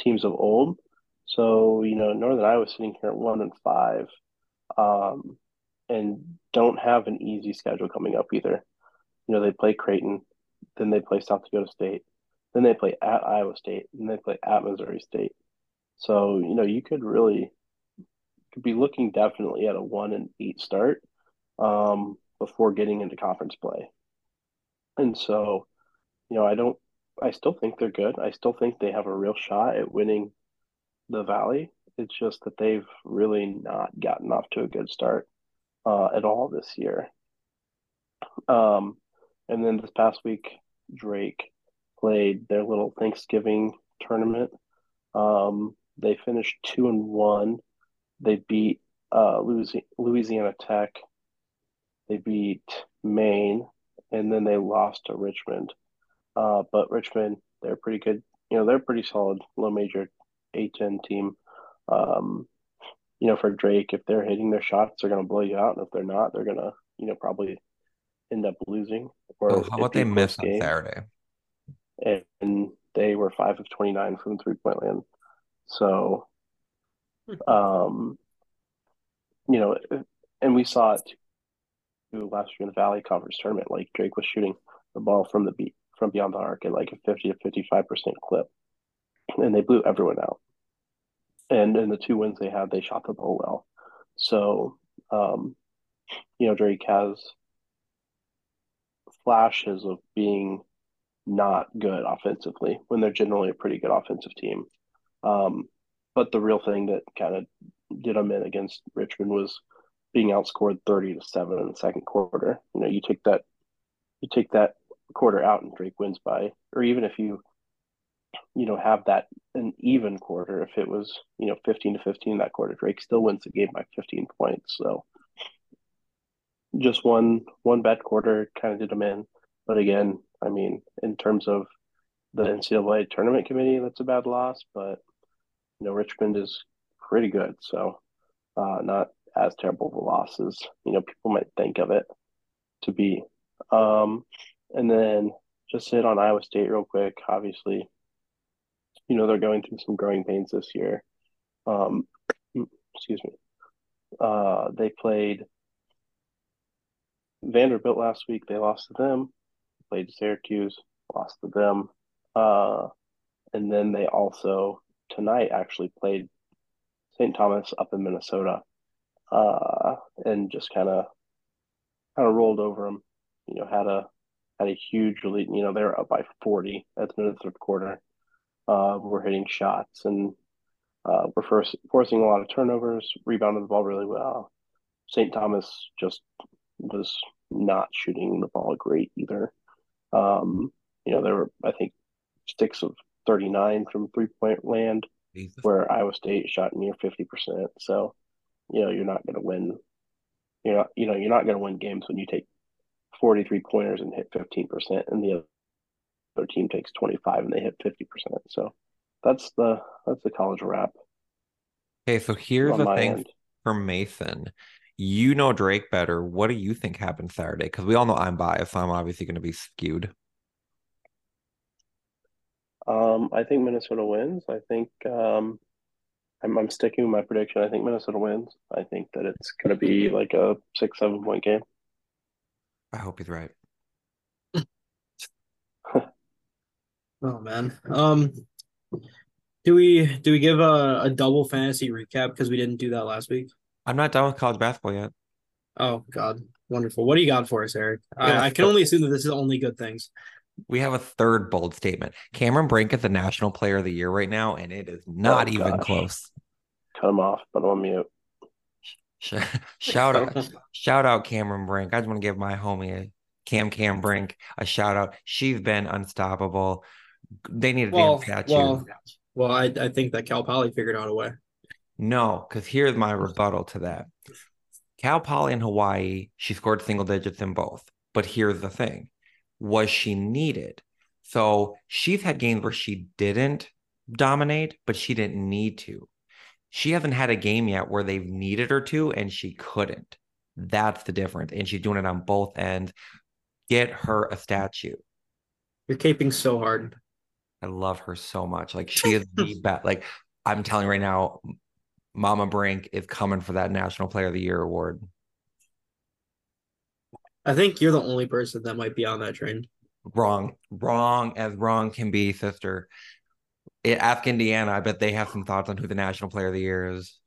teams of old. So, you know, Northern Iowa sitting here at one and five, um, and don't have an easy schedule coming up either. You know, they play Creighton, then they play South Dakota State, then they play at Iowa State, and they play at Missouri State. So, you know, you could really could be looking definitely at a one and eight start um, before getting into conference play. And so, you know, I don't I still think they're good. I still think they have a real shot at winning the Valley. It's just that they've really not gotten off to a good start uh, at all this year. Um, and then this past week, Drake played their little Thanksgiving tournament. Um, they finished two and one. They beat uh, Louisiana Tech. They beat Maine, and then they lost to Richmond. Uh, but Richmond, they're pretty good. You know, they're pretty solid low major A10 team. Um, you know, for Drake, if they're hitting their shots, they're going to blow you out, and if they're not, they're going to, you know, probably end up losing. Or oh, how about they miss on Saturday? And, and they were five of twenty nine from three point land. So, um, you know, and we saw it last year in the Valley Conference tournament. Like Drake was shooting the ball from the beat from beyond the arc at like a fifty to fifty five percent clip, and they blew everyone out. And in the two wins they had, they shot the ball well. So, um, you know, Drake has flashes of being not good offensively when they're generally a pretty good offensive team. Um, but the real thing that kind of did them in against Richmond was being outscored 30 to 7 in the second quarter. You know, you take that you take that quarter out and Drake wins by or even if you you know have that an even quarter if it was, you know, 15 to 15 that quarter, Drake still wins the game by 15 points. So just one one bad quarter kind of did them in. But again, I mean, in terms of the NCAA tournament committee, that's a bad loss. But you know, Richmond is pretty good, so uh, not as terrible of a loss as you know people might think of it to be. Um, and then just hit on Iowa State real quick. Obviously, you know they're going through some growing pains this year. Um, excuse me. Uh, they played Vanderbilt last week. They lost to them. Played Syracuse, lost to them. Uh, and then they also tonight actually played St. Thomas up in Minnesota, uh, and just kind of kind of rolled over them. You know, had a had a huge lead. You know, they were up by forty at the end of the third quarter. Uh, we're hitting shots and uh, we're first forcing a lot of turnovers, rebounded the ball really well. St. Thomas just was not shooting the ball great either. Um, you know, there were I think six of 39 from three point land, Jesus. where Iowa State shot near 50%. So, you know, you're not going to win. You're not, you know, you're not going to win games when you take 43 pointers and hit 15%, and the other team takes 25 and they hit 50%. So that's the that's the college wrap. Okay, so here's the thing end. for Mason. You know Drake better. What do you think happened Saturday? Because we all know I'm biased, so I'm obviously going to be skewed. Um, I think Minnesota wins. I think um, I'm, I'm sticking with my prediction. I think Minnesota wins. I think that it's going to be like a six, seven point game. I hope he's right. Oh man. Um, do we do we give a, a double fantasy recap because we didn't do that last week? I'm not done with college basketball yet. Oh God, wonderful! What do you got for us, Eric? I, I can only assume that this is only good things we have a third bold statement. Cameron Brink is the national player of the year right now, and it is not oh, even close. Cut him off, but on mute. shout out, shout out Cameron Brink. I just want to give my homie Cam Cam Brink a shout out. She's been unstoppable. They need a well, damn statue. Well, well, I, I think that Cal Poly figured out a way. No, because here's my rebuttal to that. Cal Poly in Hawaii, she scored single digits in both. But here's the thing was she needed. So she's had games where she didn't dominate, but she didn't need to. She hasn't had a game yet where they've needed her to and she couldn't. That's the difference. And she's doing it on both ends. Get her a statue. You're caping so hard. I love her so much. Like she is the best. Like I'm telling you right now, Mama Brink is coming for that National Player of the Year award. I think you're the only person that might be on that train. Wrong, wrong as wrong can be, sister. It, ask Indiana. I bet they have some thoughts on who the national player of the year is.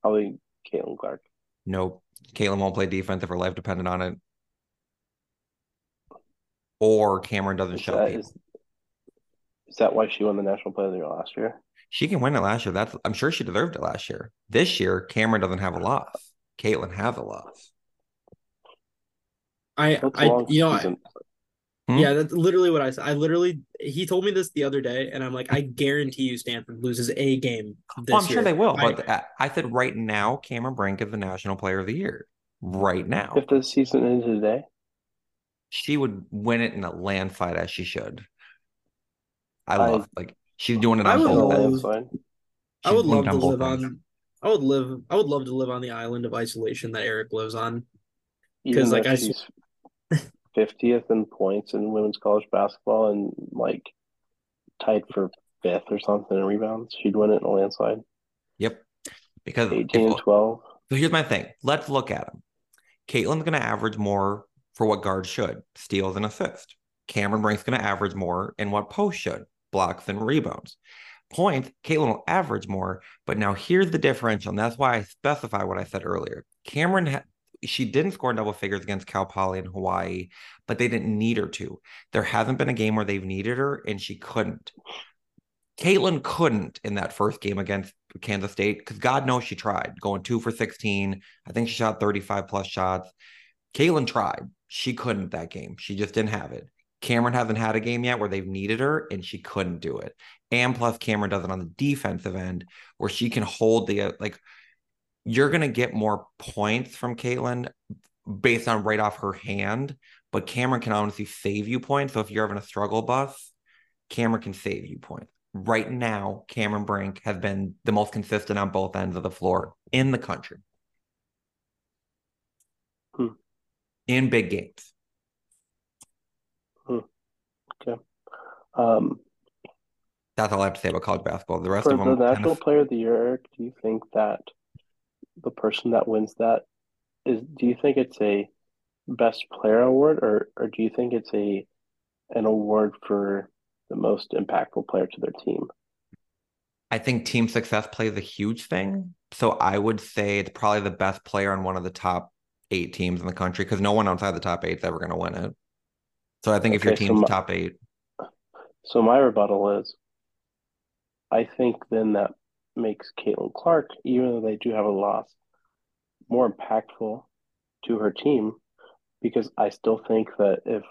Probably Caitlin Clark. Nope. Caitlin won't play defense if her life depended on it. Or Cameron doesn't is show that, is, is that why she won the national player of the year last year? She can win it last year. That's I'm sure she deserved it last year. This year, Cameron doesn't have a loss. Caitlin has a loss. I That's a I long you know I. Hmm? yeah that's literally what I said. I literally he told me this the other day, and I'm like, I guarantee you Stanford loses a game this Well, I'm sure they will, I- but I, I said right now, Cameron Brink is the National Player of the Year. Right now, If the season ended today, she would win it in a landslide as she should. I I- love like she's doing it I on would in a both love- ends. I would love it to live ends. on. I would live. I would love to live on the island of isolation that Eric lives on. Because like, I- she's fiftieth in points in women's college basketball and like tied for fifth or something in rebounds, she'd win it in a landslide. Yep. Because if- Eighteen and twelve. So here's my thing. Let's look at them. Caitlin's going to average more for what guards should, steals and assists. Cameron Brink's going to average more in what post should, blocks and rebounds. Points, Caitlin will average more, but now here's the differential, and that's why I specify what I said earlier. Cameron, ha- she didn't score double figures against Cal Poly in Hawaii, but they didn't need her to. There hasn't been a game where they've needed her, and she couldn't. Caitlin couldn't in that first game against Kansas State because God knows she tried going two for 16. I think she shot 35 plus shots. Caitlin tried. She couldn't that game. She just didn't have it. Cameron hasn't had a game yet where they've needed her and she couldn't do it. And plus, Cameron does it on the defensive end where she can hold the, uh, like, you're going to get more points from Caitlin based on right off her hand, but Cameron can honestly save you points. So if you're having a struggle bus, Cameron can save you points. Right now, Cameron Brink has been the most consistent on both ends of the floor in the country. Hmm. In big games. Um, That's all I have to say about college basketball. The rest for of the them, kind National of- Player of the Year, Eric, do you think that the person that wins that is? Do you think it's a best player award, or or do you think it's a an award for the most impactful player to their team? I think team success plays a huge thing. So I would say it's probably the best player on one of the top eight teams in the country because no one outside the top eight is ever going to win it. So I think if your Okay, so team's my- top eight, So my rebuttal is, I think then that makes Caitlin Clark, even though they do have a loss, more impactful to her team because I still think that if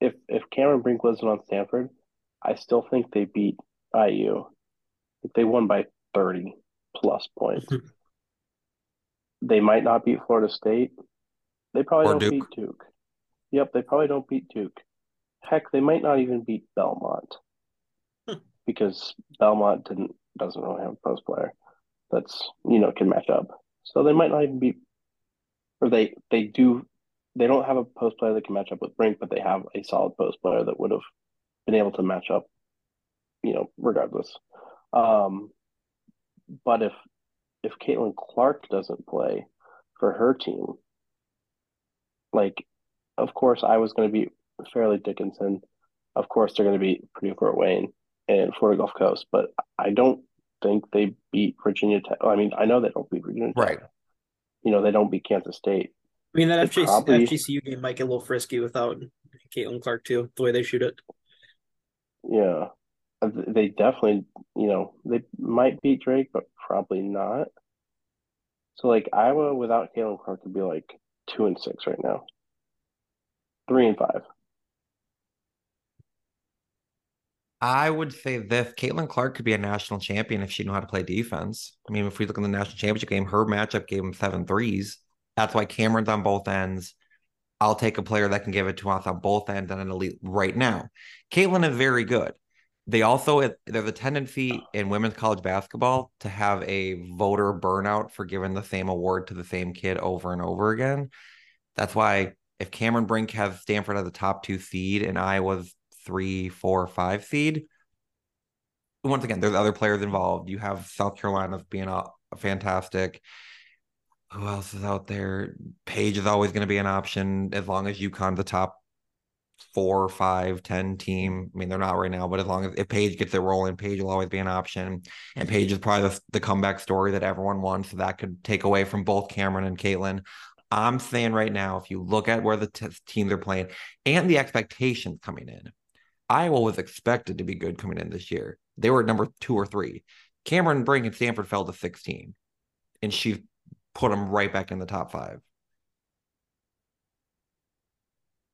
if if Cameron Brink wasn't on Stanford, I still think they beat IU. If they won by 30 plus points. Mm-hmm. they might not beat Florida State. They probably Or don't Duke. beat Duke. Yep, they probably don't beat Duke. Heck, they might not even beat Belmont Hmm. because Belmont didn't doesn't really have a post player that's you know can match up. So they might not even be, or they they do. They don't have a post player that can match up with Brink, but they have a solid post player that would have been able to match up. You know, regardless. Um, but if if Caitlin Clark doesn't play for her team, like, of course, I was going to beat Fairleigh Dickinson. Of course, they're going to beat Purdue Fort Wayne and Florida Gulf Coast, but I don't think they beat Virginia Tech. I mean, I know they don't beat Virginia Tech. right? You know, they don't beat Kansas State. I mean, that They FGC, probably- FGCU game might get a little frisky without Caitlin Clark too. The way they shoot it. Yeah. They definitely, you know, they might beat Drake, but probably not. So, like, Iowa without Caitlin Clark would be like two and six right now, three and five. I would say this Caitlin Clark could be a national champion if she knew how to play defense. I mean, if we look in the national championship game, her matchup gave him seven threes. That's why Cameron's on both ends. I'll take a player that can give it to us on both ends and an elite right now. Caitlin is very good. They also, there's a tendency in women's college basketball to have a voter burnout for giving the same award to the same kid over and over again. That's why if Cameron Brink has Stanford as the top two seed and Iowa's three, four, five seed. Once again, there's other players involved. You have South Carolina being a, a fantastic. Who else is out there? Paige is always going to be an option as long as UConn the top four, five, ten team. I mean, they're not right now, but as long as if Paige gets it rolling, Paige will always be an option. And Paige is probably the, the comeback story that everyone wants. So that could take away from both Cameron and Caitlin. I'm saying right now, if you look at where the t- teams are playing and the expectations coming in, Iowa was expected to be good coming in this year. They were number two or three. Cameron Brink and Stanford fell to 16, and she put them right back in the top five.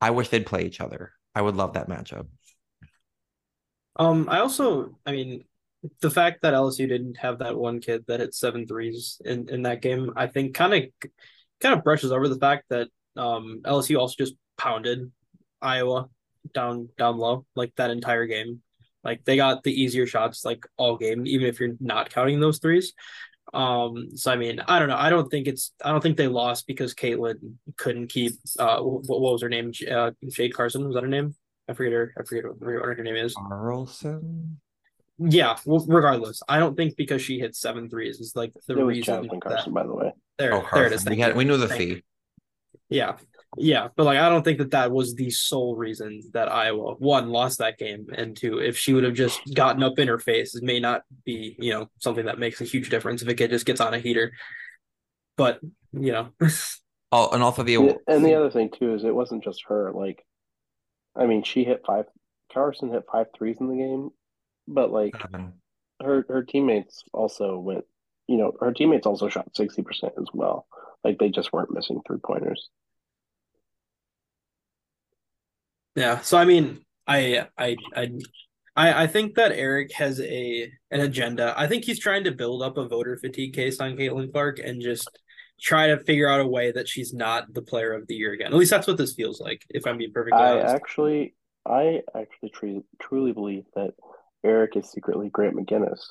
I wish they'd play each other. I would love that matchup. Um, I also, I mean, the fact that LSU didn't have that one kid that hit seven threes in, in that game, I think kind of kind of brushes over the fact that um LSU also just pounded Iowa down down low like that entire game. Like they got the easier shots like all game, even if you're not counting those threes. Um, so I mean, I don't know. I don't think it's. I don't think they lost because Caitlin couldn't keep. Uh, what, what was her name? Uh, Jade Carson was that her name? I forget her. I forget what, what her name is. Carlson. Yeah. Well, regardless, I don't think because she hit seven threes is like the it was reason. Jasmine that- Carson, by the way. there, Oh, there it is. Carlson. We had you. we knew the Thank you. fee. Yeah. Yeah, but like I don't think that that was the sole reason that Iowa one lost that game, and two, if she would have just gotten up in her face, it may not be you know something that makes a huge difference if a kid just gets on a heater. But you know, Oh, and also the Yeah, And the other thing too is it wasn't just her. Like, I mean, she hit five. Carson hit five threes in the game, but like seven. her her teammates also went. You know, her teammates also shot sixty percent as well. Like they just weren't missing three pointers. Yeah. So I mean, I I I I I think that Eric has a an agenda. I think he's trying to build up a voter fatigue case on Caitlin Clark and just try to figure out a way that she's not the player of the year again. At least that's what this feels like. If I'm being perfectly I honest. actually, I actually truly truly believe that Eric is secretly Grant McGinnis,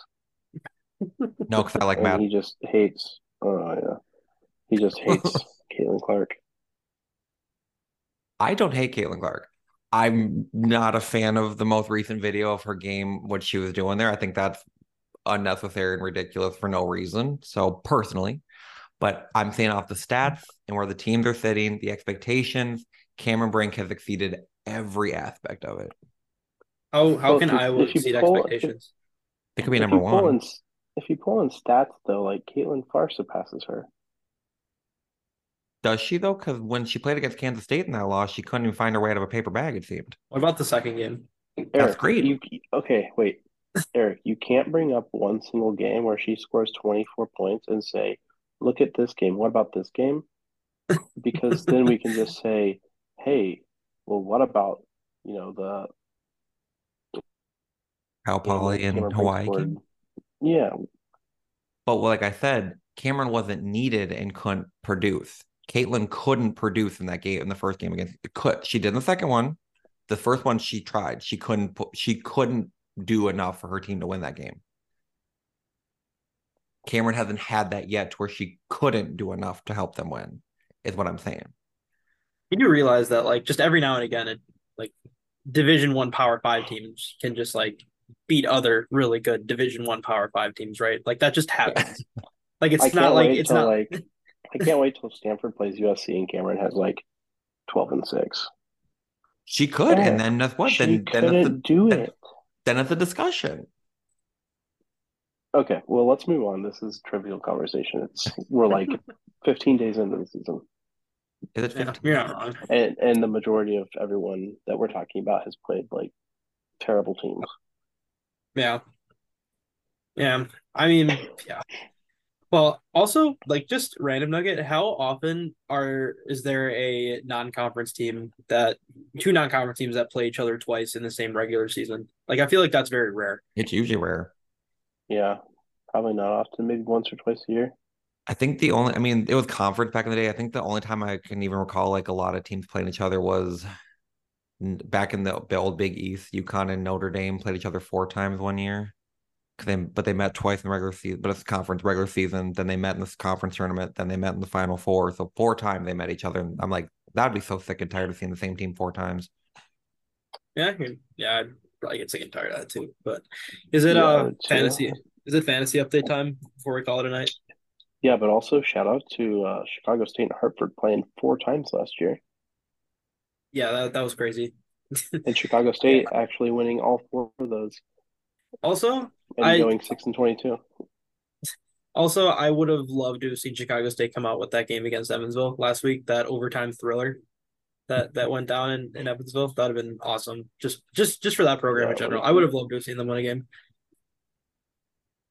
No, because I like and Matt. he just hates. Oh yeah, he just hates Caitlin Clark. I don't hate Caitlin Clark. I'm not a fan of the most recent video of her game, what she was doing there. I think that's unnecessary and ridiculous for no reason. So personally, but I'm saying off the stats and where the teams are sitting, the expectations, Cameron Brink has exceeded every aspect of it. How how Well, can if Iowa if exceed pull- expectations? It could be If number you pull one. in, if you pull in stats though, like Caitlin far surpasses her. Does she though? Because when she played against Kansas State in that loss, she couldn't even find her way out of a paper bag. It seemed. What about the second game? Eric, great. You okay? Wait, Eric, you can't bring up one single game where she scores twenty four points and say, "Look at this game. What about this game?" Because then we can just say, "Hey, well, what about you know the Cal game where Poly and Hawaii scored?" game. Yeah, But like I said, Cameron wasn't needed and couldn't produce. Caitlin couldn't produce in that game in the first game against could she did in the second one. The first one she tried. She couldn't put she couldn't do enough for her team to win that game. Cameron hasn't had that yet to where she couldn't do enough to help them win, is what I'm saying. You do realize that like just every now and again, it like Division One Power Five teams can just like beat other really good Division One Power Five teams, right? Like that just happens. like it's I not like it's not like I can't wait till Stanford plays USC and Cameron has like twelve and six. She could, Yeah, and then that's what she then then couldn't do then- it. then it's a discussion. Okay, well, let's move on. This is trivial conversation. It's we're like 15 days into the season, Is it yeah, 15? you're not wrong. and and the majority of everyone that we're talking about has played like terrible teams. Yeah. Yeah. I mean, yeah. Well, also like just random nugget, how often are is there a non-conference team that two non-conference teams that play each other twice in the same regular season? Like I feel like that's very rare. It's usually rare. Yeah, probably not often. Maybe once or twice a year. I think the only, I mean, it was conference back in the day. I think the only time I can even recall like a lot of teams playing each other was back in the, the old Big East. UConn and Notre Dame played each other four times one year. 'Cause They, but they met twice in the regular season, but it's conference regular season. Then they met in this conference tournament. Then they met in the final four. So four times they met each other. And I'm like, that'd be so sick and tired of seeing the same team four times. Yeah, I mean, yeah, I'd probably get sick and tired of that too. But is it Yeah, uh I would too. fantasy? Is it fantasy update time before we call it a night? Yeah, but also shout out to uh, Chicago State and Hartford playing four times last year, Yeah, that, that was crazy. and Chicago State actually winning all four of those Also, and I- going six and 22. Also, I would have loved to have seen Chicago State come out with that game against Evansville last week, that overtime thriller that that went down in, in Evansville. That would have been awesome. Just just just for that program Yeah, in general. I would have loved to have seen them win a game.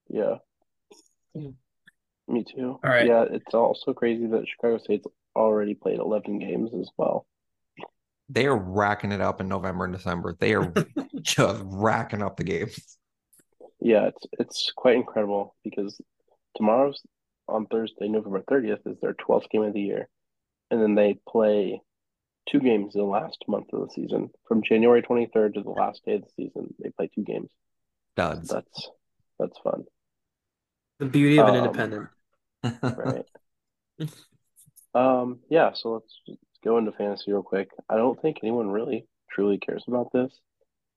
Yeah. Hmm. Me too. All right. Yeah, it's also crazy that Chicago State's already played 11 games as well. they are racking it up in November and December. They are just racking up the games. Yeah, it's it's quite incredible because tomorrow's on Thursday, November 30th, is their 12th game of the year. And then they play two games in the last month of the season. From January 23rd to the last day of the season, they play two games. Duds. That's that's fun. The beauty of an Um, independent. Right. um, yeah, so let's just go into fantasy real quick. I don't think anyone really truly cares about this.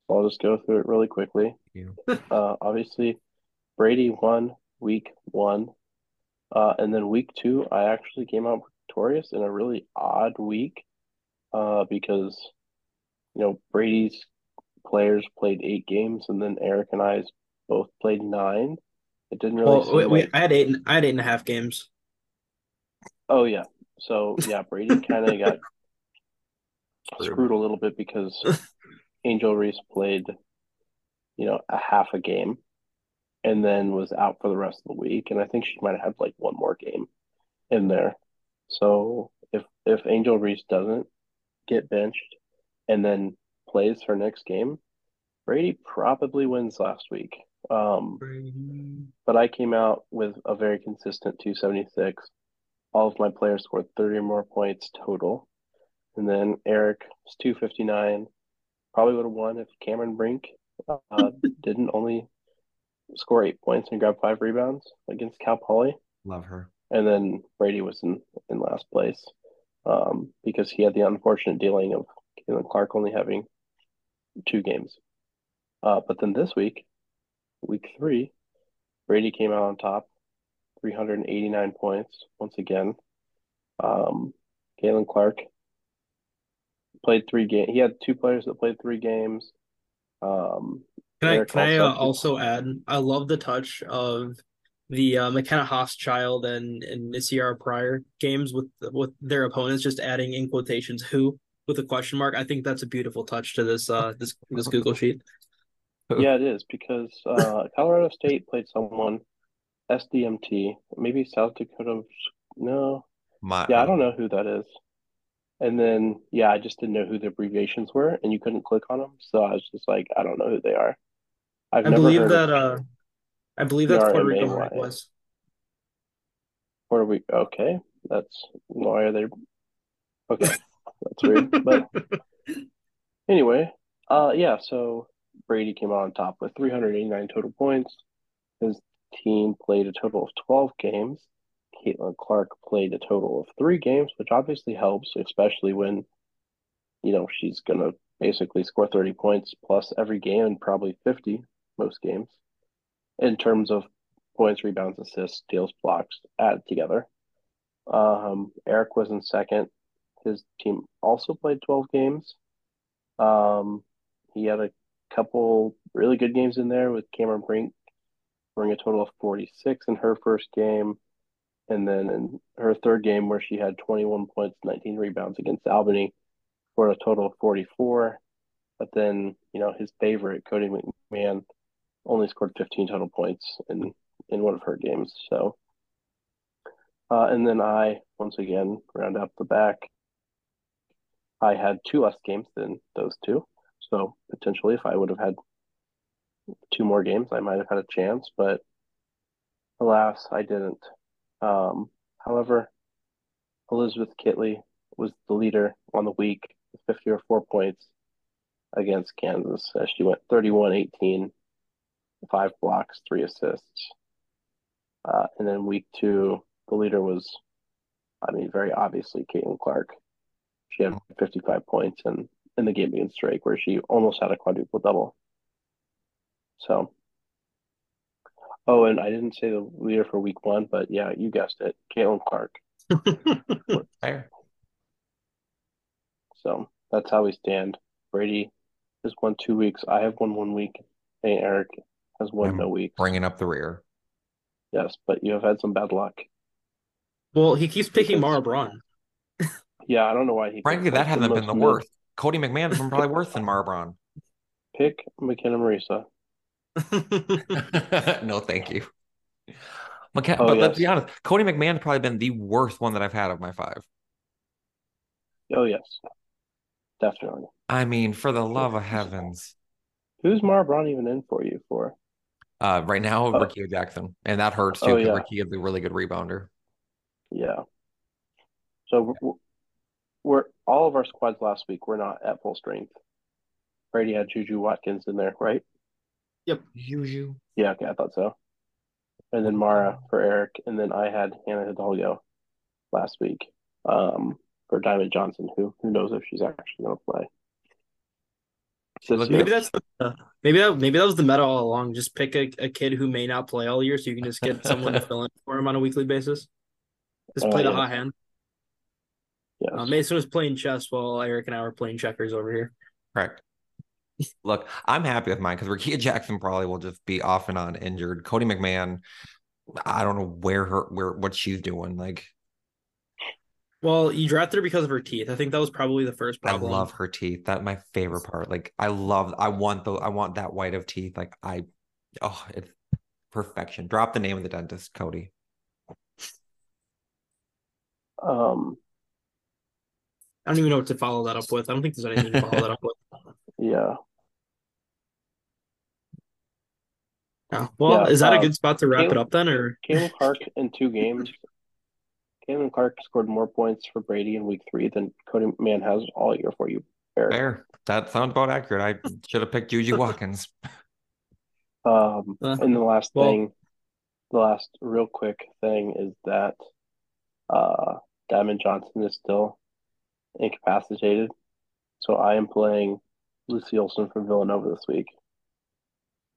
So I'll just go through it really quickly. You. Uh, obviously, Brady won week one. Uh, and then week two, I actually came out victorious in a really odd week uh, because, you know, Brady's players played eight games, and then Eric and I both played nine. It didn't really Well, seem we, we, like, I had eight. and- I had eight and a half games. oh, yeah. So, yeah, Brady kind of got Screwed. screwed a little bit because Angel Reese played, you know, a half a game and then was out for the rest of the week. And I think she might have had like one more game in there. So if if Angel Reese doesn't get benched and then plays her next game, Brady probably wins last week. Um, but I came out with a very consistent 276. All of my players scored 30 or more points total. And then Eric was 259. Probably would have won if Cameron Brink uh, didn't only score eight points and grab five rebounds against Cal Poly. Love her. And then Brady was in, in last place um, because he had the unfortunate dealing of Caitlin Clark only having two games. Uh, but then this week, week three, Brady came out on top, 389 points once again. Um, Caitlin Clark played three games. He had two players that played three games. Um, Can I can I also uh, also add? I love the touch of the uh, McKenna Hofschild and and Sierra Pryor games with with their opponents just adding in quotations "who" with a question mark. I think that's a beautiful touch to this uh this this Google sheet. Yeah, it is because uh, Colorado State played someone, SDMT, maybe South Dakota. No, My, yeah, I don't know who that is. And then, yeah, I just didn't know who the abbreviations were, and you couldn't click on them. So I was just like, I don't know who they are. I've I never believe heard that uh, I believe that's Puerto Rico PRMAY. Mark was. Puerto Rico. Okay, that's why are they? Okay, that's weird. But anyway, uh, yeah. So Brady came out on top with 389 total points. His team played a total of 12 games. Caitlin Clark played a total of three games, which obviously helps, especially when, you know, she's gonna basically score 30 points plus every game and probably 50 most games in terms of points, rebounds, assists, steals, blocks added together. Um, Eric was in second. His team also played 12 games. Um, he had a couple really good games in there with Cameron Brink scoring a total of 46 in her first game. And then in her third game, where she had 21 points, 19 rebounds against Albany, for a total of 44. But then, you know, his favorite, Cotie McMahon, only scored 15 total points in, in one of her games. So, uh, and then I, once again, round out the back. I had two less games than those two. So potentially, if I would have had two more games, I might have had a chance. But alas, I didn't. Um, however, Elizabeth Kitley was the leader on the week with 54 points against Kansas as she went 31 18, five blocks, three assists. Uh, and then week two, the leader was, I mean, very obviously Caitlin Clark. She had 55 points in, in the game against Drake, where she almost had a quadruple double. So, oh, and I didn't say the leader for week one, but yeah, you guessed it, Caitlin Clark. Fair. So that's how we stand. Brady has won two weeks. I have won one week. Hey, Eric has won I'm no weeks. Bringing up the rear. Yes, but you have had some bad luck. well, he keeps picking Because- Mara Braun. Yeah, I don't know why he. Frankly, picked that hasn't been the worst. Cotie McMahon's been probably worse than Mara Braun. Pick McKenna Marisa. no, thank you. McCa- Oh, but let's be honest, Cotie McMahon's probably been the worst one that I've had of my five. Oh yes, definitely. I mean, for the love of heavens. Who's Mara Braun even in for you for? Uh, right now, Oh. Rakia Jackson, and that hurts too Oh, because yeah. Rakia is a really good rebounder. Yeah. So we're, we're all of our squads last week. We're not at full strength. Brady had Juju Watkins in there, right? Juju. Yeah, okay, I thought so. And then Mara for Eric, and then I had Hannah Hidalgo last week um, for Diamond Johnson, who who knows if she's actually going to play. This Look. Maybe that's the, uh, maybe that maybe that was the meta all along. Just pick a, a kid who may not play all year, so you can just get someone to fill in for him on a weekly basis. Just play the yes. hot hand. Yes. Uh, Mason was playing chess while Eric and I were playing checkers over here. Correct. Look, I'm happy with mine because Rakia Jackson probably will just be off and on injured. Cotie McMahon, I don't know where her where what she's doing. Like Well, you drafted her because of her teeth. I think that was probably the first problem. I love her teeth. That my favorite part. Like I love I want the I want that white of teeth. Like I oh it's perfection. Drop the name of the dentist, Cody. Um, I don't even know what to follow that up with. I don't think there's anything to follow that up with. Yeah. Oh, well, Yeah, is that a uh, good spot to wrap it up then, or Caitlin Clark in two games. Caitlin Clark scored more points for Brady in week three than Cody Man has all year for you, Eric. Fair. That sounds about accurate. I should have picked Juju Watkins. Um, Uh, and the last well- thing, the last real quick thing is that uh, Diamond Johnson is still incapacitated. So I am playing Lucy Olsen from Villanova this week.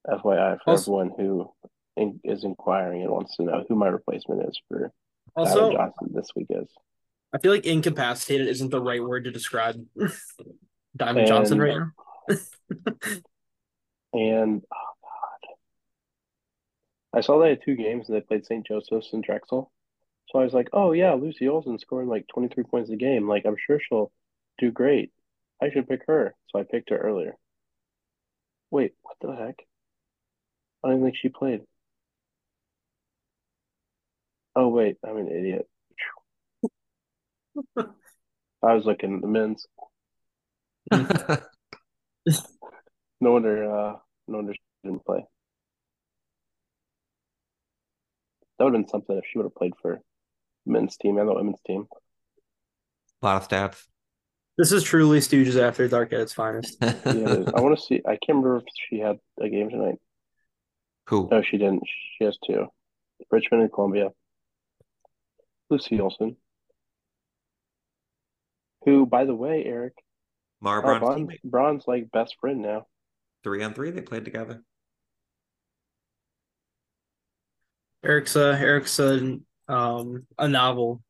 FYI for Also- everyone who in, is inquiring and wants to know who my replacement is for Diamond also Johnson this week is. I feel like incapacitated isn't the right word to describe Diamond Johnson right now. And oh god, I saw they had two games and they played St. Joseph's and Drexel. So I was like, oh yeah, Lucy Olsen scoring like 23 points a game. Like I'm sure she'll do great. I should pick her. So I picked her earlier. Wait, what the heck? I don't think she played. Oh wait, I'm an idiot. I was looking at the men's. No wonder, uh, no wonder she didn't play. That would have been something if she would have played for men's team and the women's team. A lot of stats. This is truly Stooges After Dark at its finest. Yeah, it is. I want to see. I can't remember if she had a game tonight. Who? No, she didn't. She has two. Richmond and Columbia. Lucy Olsen, who, by the way, Eric, Mara our Braun's Braun. Braun's like best friend now. Three on three, they played together. Eric's a Eric's a um a novel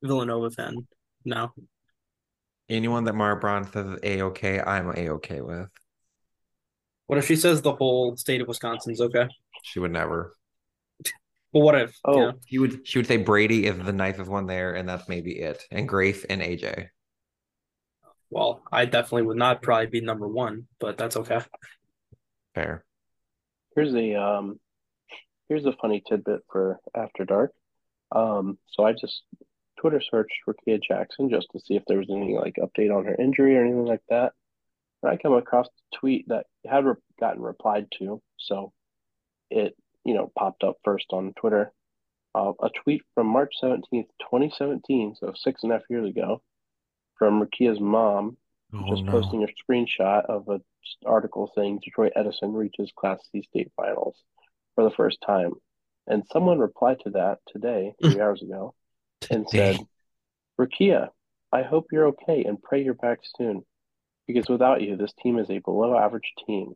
Villanova fan now. Anyone that Mara Braun says is A-OK, I'm A-OK with. What if she says the whole state of Wisconsin's okay? She would never. Well, what if? Oh. you know? She would she would say Brady is the nicest one there, and that's maybe it. And Grace and AJ. well, I definitely would not probably be number one, but that's okay. Fair. Here's a um, here's a funny tidbit for After Dark. Um, so I just Twitter searched Rakia Jackson just to see if there was any like update on her injury or anything like that. And I come across a tweet that had re- gotten replied to, so it you know popped up first on Twitter. Uh, a tweet from March seventeenth, twenty seventeen, so six and a half years ago, from Rakia's mom, Oh just posting a screenshot of a article saying Detroit Edison reaches Class C state finals for the first time. And someone replied to that today, three hours ago, and said, Rakia, I hope you're okay and pray you're back soon. Because without you, this team is a below average team.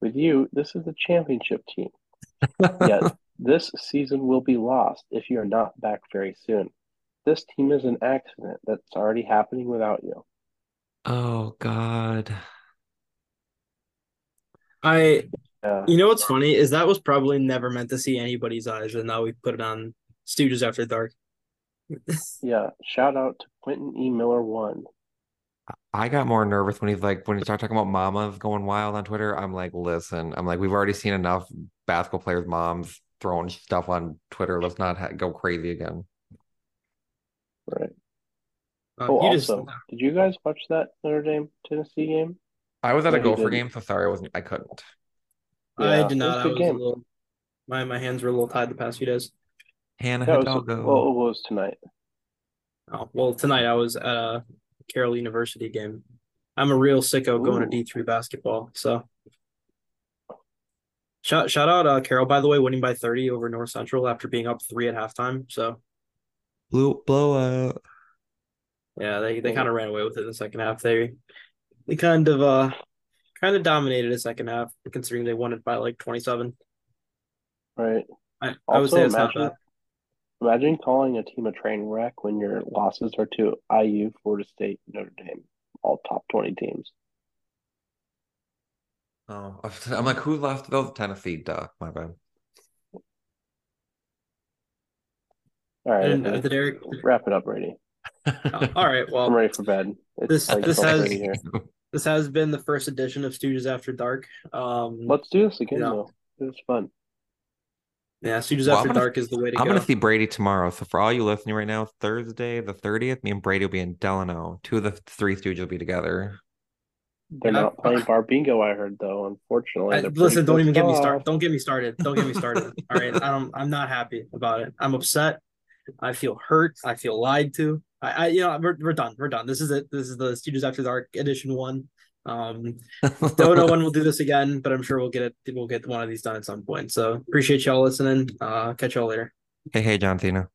With you, this is a championship team. Yet this season will be lost if you're not back very soon. This team is an accident that's already happening without you. Oh God. I Yeah. you know what's funny is that was probably never meant to see anybody's eyes, and now we put it on Stooges After Dark. Yeah, shout out to Quentin E. Miller one. I got more nervous when he's like when he started talking about mamas going wild on Twitter. I'm like, listen, I'm like, we've already seen enough basketball players' moms throwing stuff on Twitter. Let's not ha- go crazy again. Right. Uh, Oh, you also, did you guys watch that Notre Dame Tennessee game? I was at a No, you Gopher game, so sorry I wasn't. I couldn't. I did not. was a I good was a game. little. My my hands were a little tied the past few days. Hannah Yeah, it was, Hidalgo. well, it was tonight. Oh well, tonight I was at a Carroll University game. I'm a real sicko going to D three basketball. So shout shout out uh, Carroll by the way, winning by 30 over North Central after being up three at halftime. So Blue blowout. yeah, they they kind of ran away with it in the second half. They they kind of uh kind of dominated the second half, considering they won it by like 27. Right. I, I would Also, say it's not imagine bad. Imagine calling a team a train wreck when your losses are to IU, Florida State, Notre Dame, all top twenty teams. Oh, I'm like, who left? Those Tennessee. Duh, my bad. All right, And, uh, the Derek, wrap it up, Brady. oh, all right, well, I'm ready for bed. It's This- like this has- this has been the first edition of Stooges After Dark. Um, Let's do this again Yeah. though. It was fun. Yeah, Stooges Well, I'm After gonna- Dark is the way to go. I'm gonna see Brady tomorrow. So for all you listening right now, Thursday the 30th, me and Brady will be in Delano. Two of the three Stooges will be together. They're Yeah. not playing bar bingo, I heard though. Unfortunately, I- listen, don't even pissed get me started. Don't get me started. Don't get me started. All right, I'm I'm not happy about it. I'm upset. I feel hurt. I feel lied to. I, I you know we're we're done. We're done. This is it. This is the Stooges After Dark edition one. Um, don't know when we'll do this again, but I'm sure we'll get it. We'll get one of these done at some point. So appreciate y'all listening. Uh, catch y'all later. Hey, hey, John Cena.